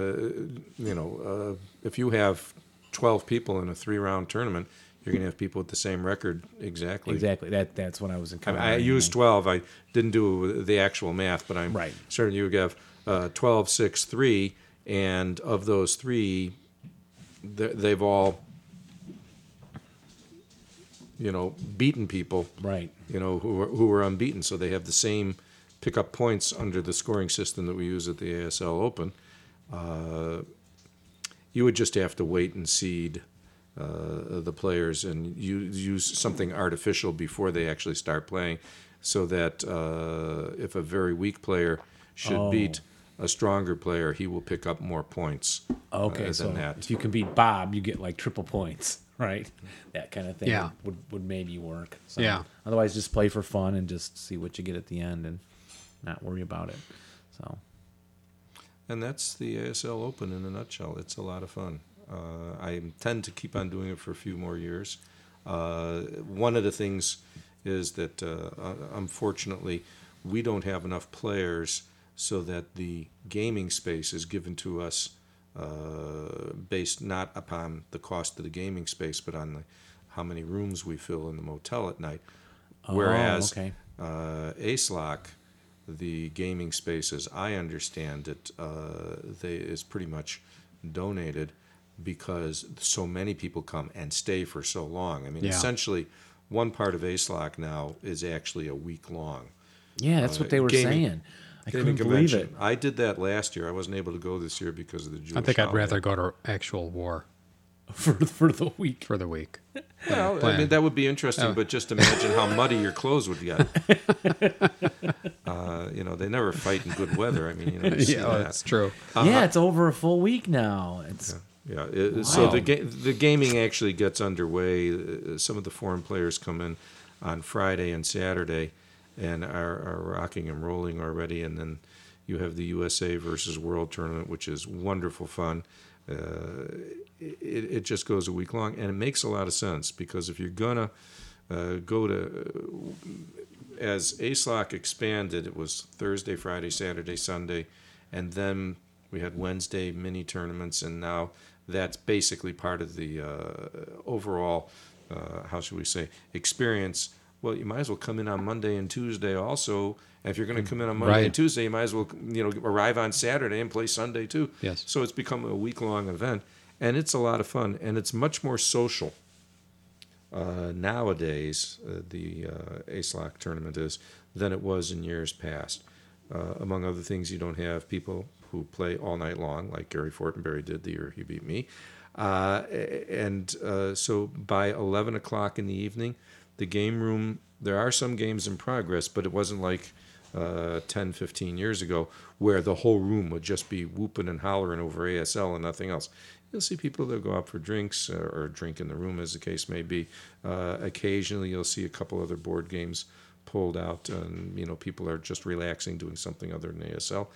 you know, uh, if you have twelve people in a three-round tournament, you're going to have people with the same record exactly. Exactly. That that's what I was I, encountering. I used 12. I didn't do the actual math, but I'm Right. certain you have uh, 12, 6, 3, and of those three, they've all, you know, beaten people, right. you know, who were, who were unbeaten. So they have the same pickup points under the scoring system that we use at the ASL Open. Uh, you would just have to wait and seed uh, the players and you use something artificial before they actually start playing, so that uh, if a very weak player should Oh. beat a stronger player, he will pick up more points. Okay, uh, than so that. if you can beat Bob, you get like triple points, right? That kind of thing. Yeah. would would maybe work. So Yeah. Otherwise, just play for fun and just see what you get at the end. And not worry about it. So And that's the ASL Open in a nutshell. It's a lot of fun. Uh, I intend to keep on doing it for a few more years. Uh, one of the things is that uh, uh, unfortunately we don't have enough players so that the gaming space is given to us uh, based not upon the cost of the gaming space, but on the, how many rooms we fill in the motel at night. Whereas Oh, okay. uh, ASLOK, the gaming space, as I understand it, uh, they is pretty much donated because so many people come and stay for so long. I mean, Yeah. essentially, one part of ASLOK now is actually a week long. yeah, that's what they were gaming- saying. I couldn't believe it I did that last year. I wasn't able to go this year because of the Jewish I think I'd holiday. rather go to actual war (laughs) for for the week. for the week. (laughs) Well, I mean, that would be interesting, Oh. but just imagine how muddy your clothes would get. (laughs) uh, you know, they never fight in good weather. I mean, you know, you see yeah, that. that's true. yeah, it's over a full week now. It's Yeah. It, So the ga- the gaming actually gets underway. Uh, Some of the foreign players come in on Friday and Saturday, and are, are rocking and rolling already. And then you have the USA versus World tournament, which is wonderful fun. Uh, it, it just goes a week long, and it makes a lot of sense because if you're gonna uh, go to as ASLOK expanded, it was Thursday, Friday, Saturday, Sunday, and then we had Wednesday mini tournaments, and now that's basically part of the uh, overall, uh, how should we say, experience. Well, you might as well come in on Monday and Tuesday also. And if you're going to come in on Monday Right. and Tuesday, you might as well, you know, arrive on Saturday and play Sunday too. Yes. So it's become a week long event, and it's a lot of fun, and it's much more social uh, nowadays, uh, the uh, ASLOK tournament is than it was in years past. Uh, among other things, you don't have people who play all night long, like Gary Fortenberry did the year he beat me. Uh, and uh, so by 11 o'clock in the evening, the game room, there are some games in progress, but it wasn't like uh, 10, 15 years ago where the whole room would just be whooping and hollering over ASL and nothing else. You'll see people that go out for drinks uh, or drink in the room, as the case may be. Uh, occasionally, you'll see a couple other board games pulled out, and you know people are just relaxing, doing something other than ASL.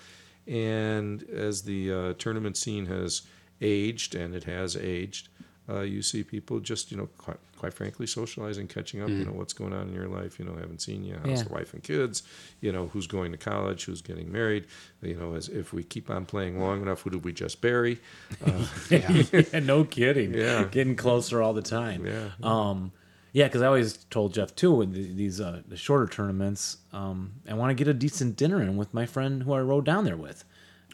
And as the uh, tournament scene has aged, and it has aged, uh, you see people just you know quite, quite frankly socializing, catching up. You know what's going on in your life. You know, haven't seen you. How's Yeah. the wife and kids? You know, who's going to college? Who's getting married? You know, as if we keep on playing long enough, who did we just bury? (laughs) yeah, (laughs) no kidding. Yeah. getting closer all the time. Yeah. Um, yeah, because I always told Jeff too with these uh, the shorter tournaments, um, I want to get a decent dinner in with my friend who I rode down there with,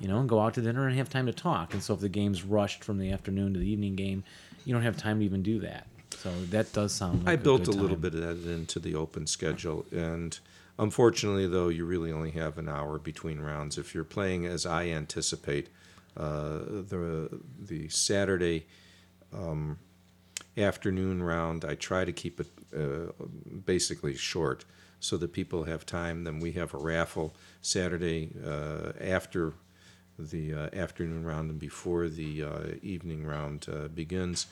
you know, and go out to dinner and have time to talk. And so if the game's rushed from the afternoon to the evening game, you don't have time to even do that. So that does sound. Like I built a little bit of that into the open schedule, and unfortunately, though, you really only have an hour between rounds. If you're playing as I anticipate, uh, the the Saturday um, afternoon round, I try to keep it uh, basically short so that people have time. Then we have a raffle Saturday uh, after the uh, afternoon round and before the uh, evening round uh, begins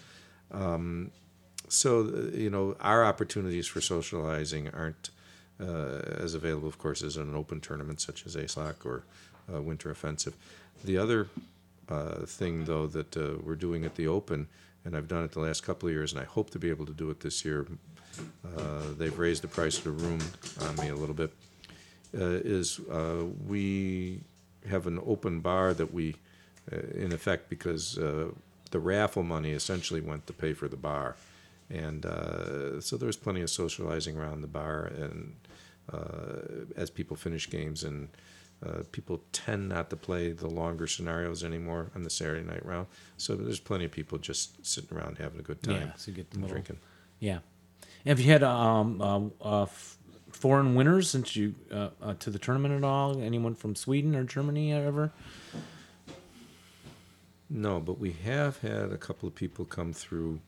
so uh, you know our opportunities for socializing aren't uh, as available, of course, as in an open tournament such as ASLOC or uh, Winter Offensive. The other uh, thing, though, that we're doing at the Open, and I've done it the last couple of years, and I hope to be able to do it this year. They've raised the price of the room on me a little bit. Is we have an open bar that we, uh, in effect, because uh, the raffle money essentially went to pay for the bar, and uh, so there's plenty of socializing around the bar, and uh, as people finish games, and uh, people tend not to play the longer scenarios anymore on the Saturday night round, so there's plenty of people just sitting around having a good time, Yeah, so you get the little- drinking. Yeah. Have you had um, uh, uh, f- foreign winners since you uh, uh, to the tournament at all? Anyone from Sweden or Germany ever? No, but we have had a couple of people come through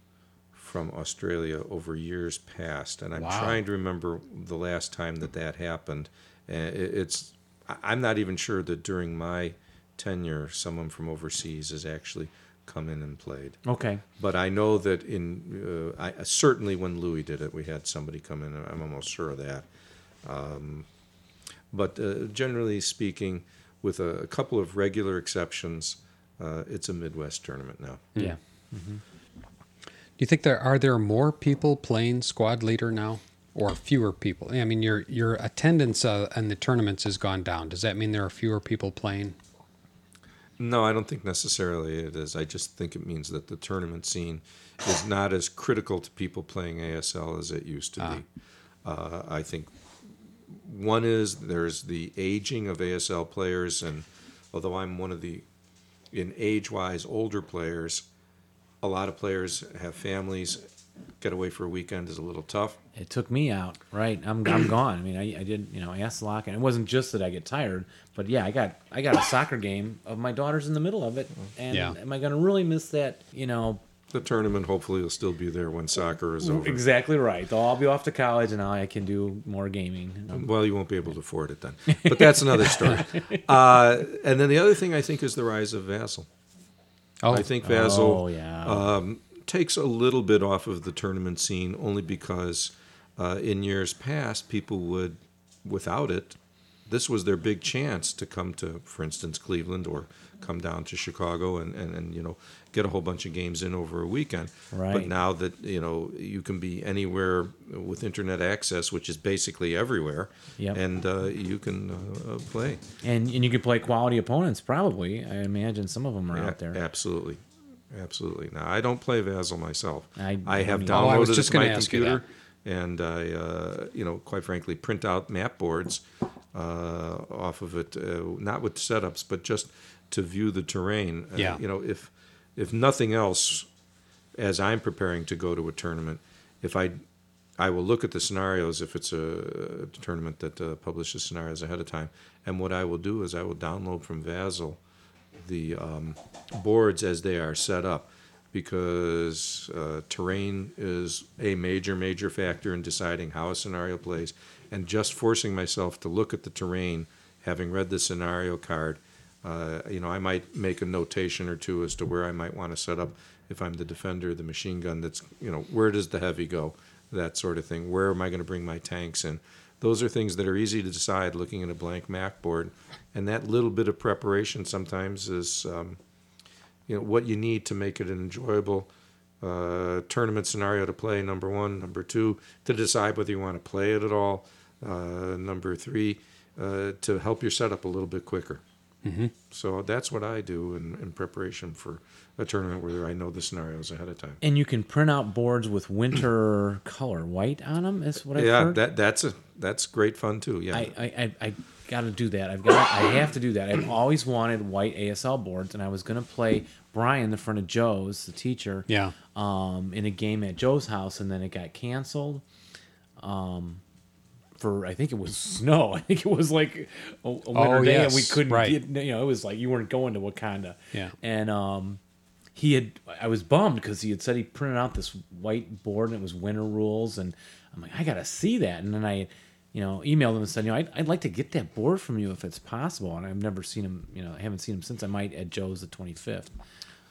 from Australia over years past, and I'm Wow. trying to remember the last time that that happened. It's I- I'm not even sure that during my tenure, someone from overseas has actually come in and played. Okay. But I know that in uh, I certainly when Louis did it, we had somebody come in. I'm almost sure of that. Um, But uh, generally speaking, with a, a couple of regular exceptions, uh, it's a Midwest tournament now. Yeah. Do you think there are there more people playing squad leader now, or fewer people? I mean, your your attendance uh, in the tournaments has gone down. Does that mean there are fewer people playing? No, I don't think necessarily it is. I just think it means that the tournament scene is not as critical to people playing ASL as it used to be. Uh, I think one is there's the aging of ASL players, and although I'm one of the, in age wise, older players, a lot of players have families. Get away for a weekend is a little tough. It took me out, right? I'm, I'm gone. I mean, I, I did, you know, I asked the lock, and it wasn't just that I get tired, but yeah, I got I got a soccer game of my daughter's in the middle of it, and Yeah. am I going to really miss that? You know, The tournament hopefully will still be there when soccer is over. exactly right. They'll all be off to college, and now I can do more gaming. Um, Well, you won't be able to afford it then. But that's another story. (laughs) Uh, and then the other thing I think is the rise of Vassal. Oh, I think Vassal oh yeah, um, takes a little bit off of the tournament scene only because uh, in years past, people would, without it, this was their big chance to come to, for instance, Cleveland or come down to Chicago and, and, and you know get a whole bunch of games in over a weekend. Right. But now that you know you can be anywhere with internet access, which is basically everywhere, Yep. and uh, you can uh, play. and and you can play quality opponents. Probably, I imagine some of them are out there. Absolutely, absolutely. Now I don't play Vassal myself. I I have don't either. Oh, I was downloaded just it to my gonna ask you computer, and I, uh, you know, quite frankly, print out map boards uh, off of it, uh, not with setups, but just to view the terrain. Uh, Yeah. you know, if if nothing else, as I'm preparing to go to a tournament, if I I will look at the scenarios if it's a, a tournament that uh, publishes scenarios ahead of time, and what I will do is I will download from Vassal the um, boards as they are set up because uh, terrain is a major, major factor in deciding how a scenario plays. And just forcing myself to look at the terrain, having read the scenario card, uh, you know, I might make a notation or two as to where I might want to set up if I'm the defender, the machine gun that's, you know, where does the heavy go? That sort of thing. Where am I going to bring my tanks in? Those are things that are easy to decide looking at a blank map board. And that little bit of preparation sometimes is, um, you know, what you need to make it an enjoyable uh, tournament scenario to play. Number one, number two, to decide whether you want to play it at all. Uh, number three, uh, to help your setup a little bit quicker. Mm-hmm. So that's what I do in, in preparation for a tournament where I know the scenarios ahead of time. And you can print out boards with winter color white on them. Is what I've yeah, heard. that that's a that's great fun too. Yeah, I, I, I, I got to do that. I've got. I have to do that. I've always wanted white ASL boards, and I was going to play Brian in front of Joe's, the teacher. Yeah. Um, in a game at Joe's house, and then it got canceled. Um, for I think it was snow. (laughs) I think it was like a, a winter Oh, day, and we couldn't right. get. You know, it was like you weren't going to Wakanda. Yeah. And um, he had. I was bummed because he had said he printed out this white board and it was winter rules, and I'm like, I gotta see that. And then I, you know, emailed him and said, you know, I'd, I'd like to get that board from you if it's possible. And I've never seen him. You know, I haven't seen him since. I might at Joe's the 25th.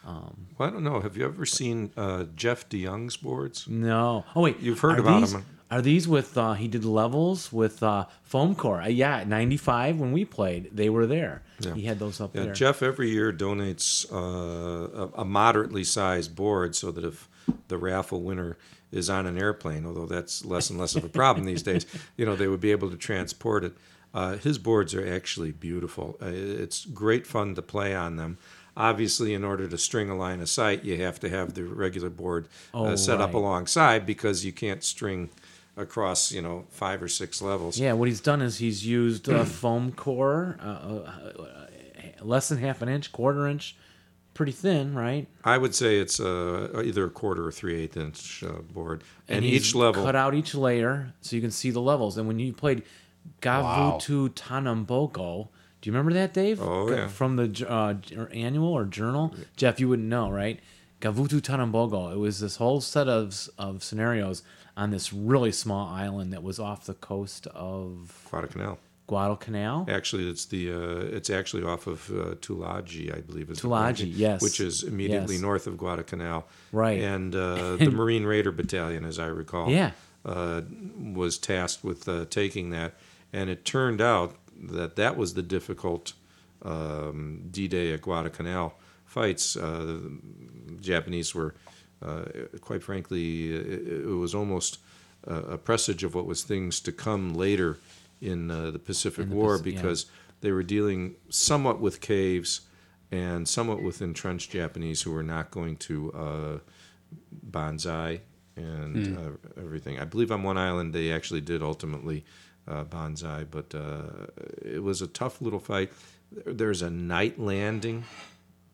well, I don't know. Have you ever seen uh, Jeff DeYoung's boards? No. Oh wait, You've heard are about these, him. Are these with? Uh, he did levels with uh, foam core. Uh, yeah, at '95 when we played, they were there. Yeah. He had those up Yeah, there. Jeff every year donates uh, a, a moderately sized board so that if the raffle winner is on an airplane, although that's less and less of a problem these days, (laughs) you know, they would be able to transport it. Uh, his boards are actually beautiful. Uh, it's great fun to play on them. Obviously, in order to string a line of sight, you have to have the regular board uh, Oh, set up alongside because you can't string across, you know, five or six levels. Yeah, what he's done is he's used uh, (clears throat) foam core, uh, uh, uh, less than half an inch, quarter inch, pretty thin, right? I would say it's uh, either a quarter or three eighth inch uh, board, and, he's each level cut out each layer so you can see the levels. And when you played Gavutu Tanambogo, do you remember that, Dave? Oh, yeah. From the uh, annual or journal, Jeff, you wouldn't know, right? Gavutu Tanambogo. It was this whole set of of scenarios on this really small island that was off the coast of Guadalcanal. Guadalcanal. Actually, it's the uh, it's actually off of uh, Tulagi, I believe. Is Tulagi, yes. which is immediately Yes. north of Guadalcanal. Right. And uh, (laughs) the Marine Raider Battalion, as I recall, Yeah. uh, was tasked with uh, taking that, and it turned out that that was the difficult um, D-Day at Guadalcanal fights. Uh, the Japanese were, uh, quite frankly, it, it was almost a, a presage of what was things to come later in uh, the Pacific the War Paci- yeah. because they were dealing somewhat with caves and somewhat with entrenched Japanese who were not going to uh, banzai and uh, everything. I believe on one island they actually did ultimately uh, banzai, but uh, it was a tough little fight. There- There's a night landing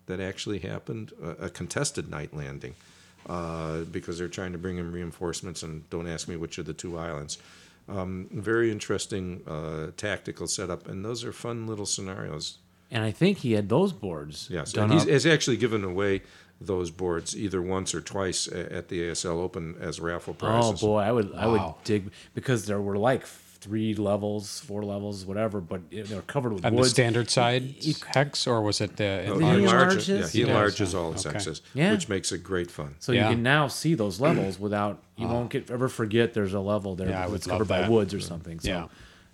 that actually happened, a, a contested night landing, uh, because they're trying to bring in reinforcements. And don't ask me which of the two islands. Um, very interesting uh, tactical setup, and those are fun little scenarios. And I think he had those boards. Yes, done and he's, up. has actually given away those boards either once or twice at the ASL Open as raffle prizes. Oh boy, I would I would dig because there were like three levels, four levels, whatever, but it- they're covered with On wood. the standard side hex, or was it the? Oh, He he enlarges? enlarges, yeah, he He enlarges all its Okay. hexes, Yeah. which makes it great fun. So Yeah. you can now see those (clears throat) levels without you won't get ever forget there's a level there Yeah, I that's love covered by that. woods or something. So Yeah.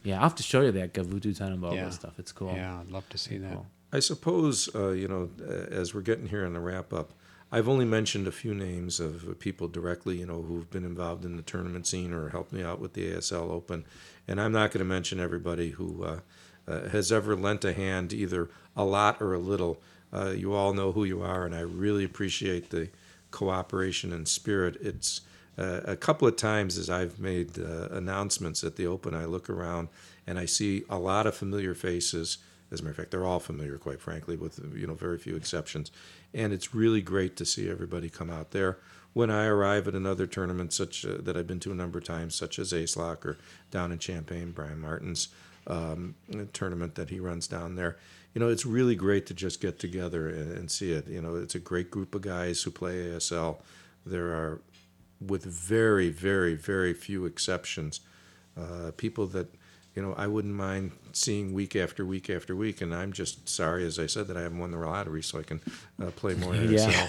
yeah, I'll have to show you that Gavutu Tanambogo Yeah. stuff. It's cool. Yeah, I'd love to see that. Cool. I suppose, uh, you know, uh, as we're getting here on the wrap up, I've only mentioned a few names of people directly, you know, who've been involved in the tournament scene or helped me out with the ASL Open. And I'm not going to mention everybody who uh, uh, has ever lent a hand, either a lot or a little. Uh, you all know who you are, and I really appreciate the cooperation and spirit. It's uh, a couple of times as I've made uh, announcements at the Open, I look around and I see a lot of familiar faces. As a matter of fact, they're all familiar, quite frankly, with you know very few exceptions. And it's really great to see everybody come out there. When I arrive at another tournament, such uh, that I've been to a number of times, such as ASLOK or down in Champaign, Brian Martin's um, tournament that he runs down there, you know, it's really great to just get together and, and see it. You know, it's a great group of guys who play ASL. There are, with very, very, very few exceptions, uh, people that you know I wouldn't mind seeing week after week after week. And I'm just sorry, as I said, that I haven't won the lottery, so I can uh, play more (laughs) Yeah.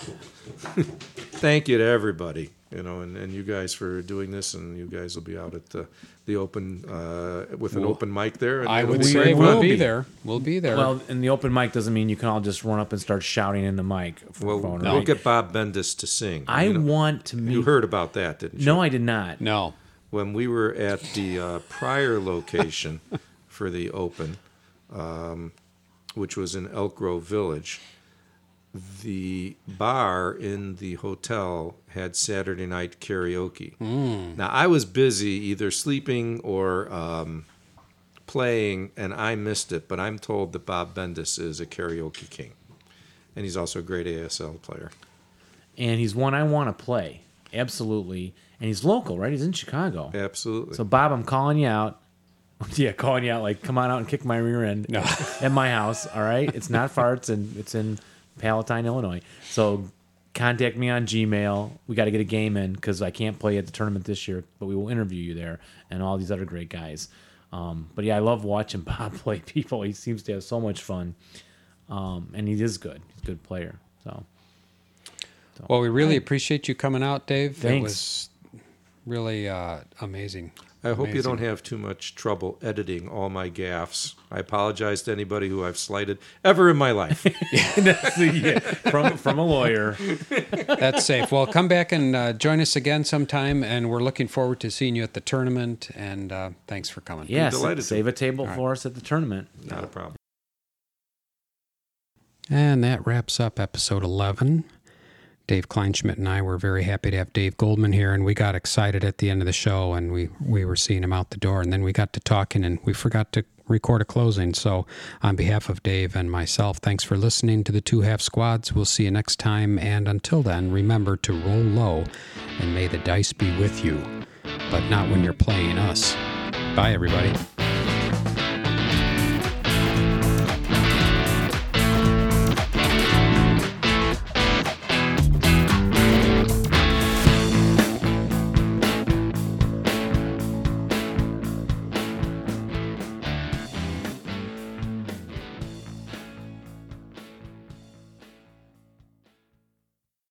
Thank you to everybody, you know, and, and you guys for doing this, and you guys will be out at the the open uh, with an Well, open mic there. And I it'll would be say we'll fun. be there. We'll be there. Well, and the open mic doesn't mean you can all just run up and start shouting in the mic. For Well, phone, we'll get Bob Bendis to sing. I You know, want to meet. You heard about that, didn't you? No, I did not. no. When we were at the uh, prior location for the Open, um, which was in Elk Grove Village, the bar in the hotel had Saturday night karaoke. Now, I was busy either sleeping or um, playing, and I missed it, but I'm told that Bob Bendis is a karaoke king. And he's also a great ASL player. And he's one I want to play. Absolutely. And he's local, right? He's in Chicago. Absolutely. So Bob, I'm calling you out. (laughs) Yeah, calling you out. Like, come on out and kick my rear end No. (laughs) at my house. All right, it's not far. It's in it's in Palatine, Illinois. So contact me on Gmail. We got to get a game in because I can't play at the tournament this year, but we will interview you there and all these other great guys. Um, but yeah, I love watching (laughs) Bob play people. He seems to have so much fun, um, and he is good. He's a good player. So Well, we really appreciate you coming out, Dave. It Thanks. was really uh, amazing. I hope you don't have too much trouble editing all my gaffes. I apologize to anybody who I've slighted ever in my life. yeah, (laughs) (laughs) from from a lawyer. That's safe. Well, come back and uh, join us again sometime, and we're looking forward to seeing you at the tournament. And uh, thanks for coming. Yeah, delighted to. save a table for us at the tournament. Not a problem. And that wraps up episode 11. Dave Kleinschmidt and I were very happy to have Dave Goldman here, and we got excited at the end of the show, and we, we were seeing him out the door, and then we got to talking, and we forgot to record a closing. So, on behalf of Dave and myself, thanks for listening to the Two Half Squads. We'll see you next time, and until then, remember to roll low, and may the dice be with you, but not when you're playing us. Bye, everybody.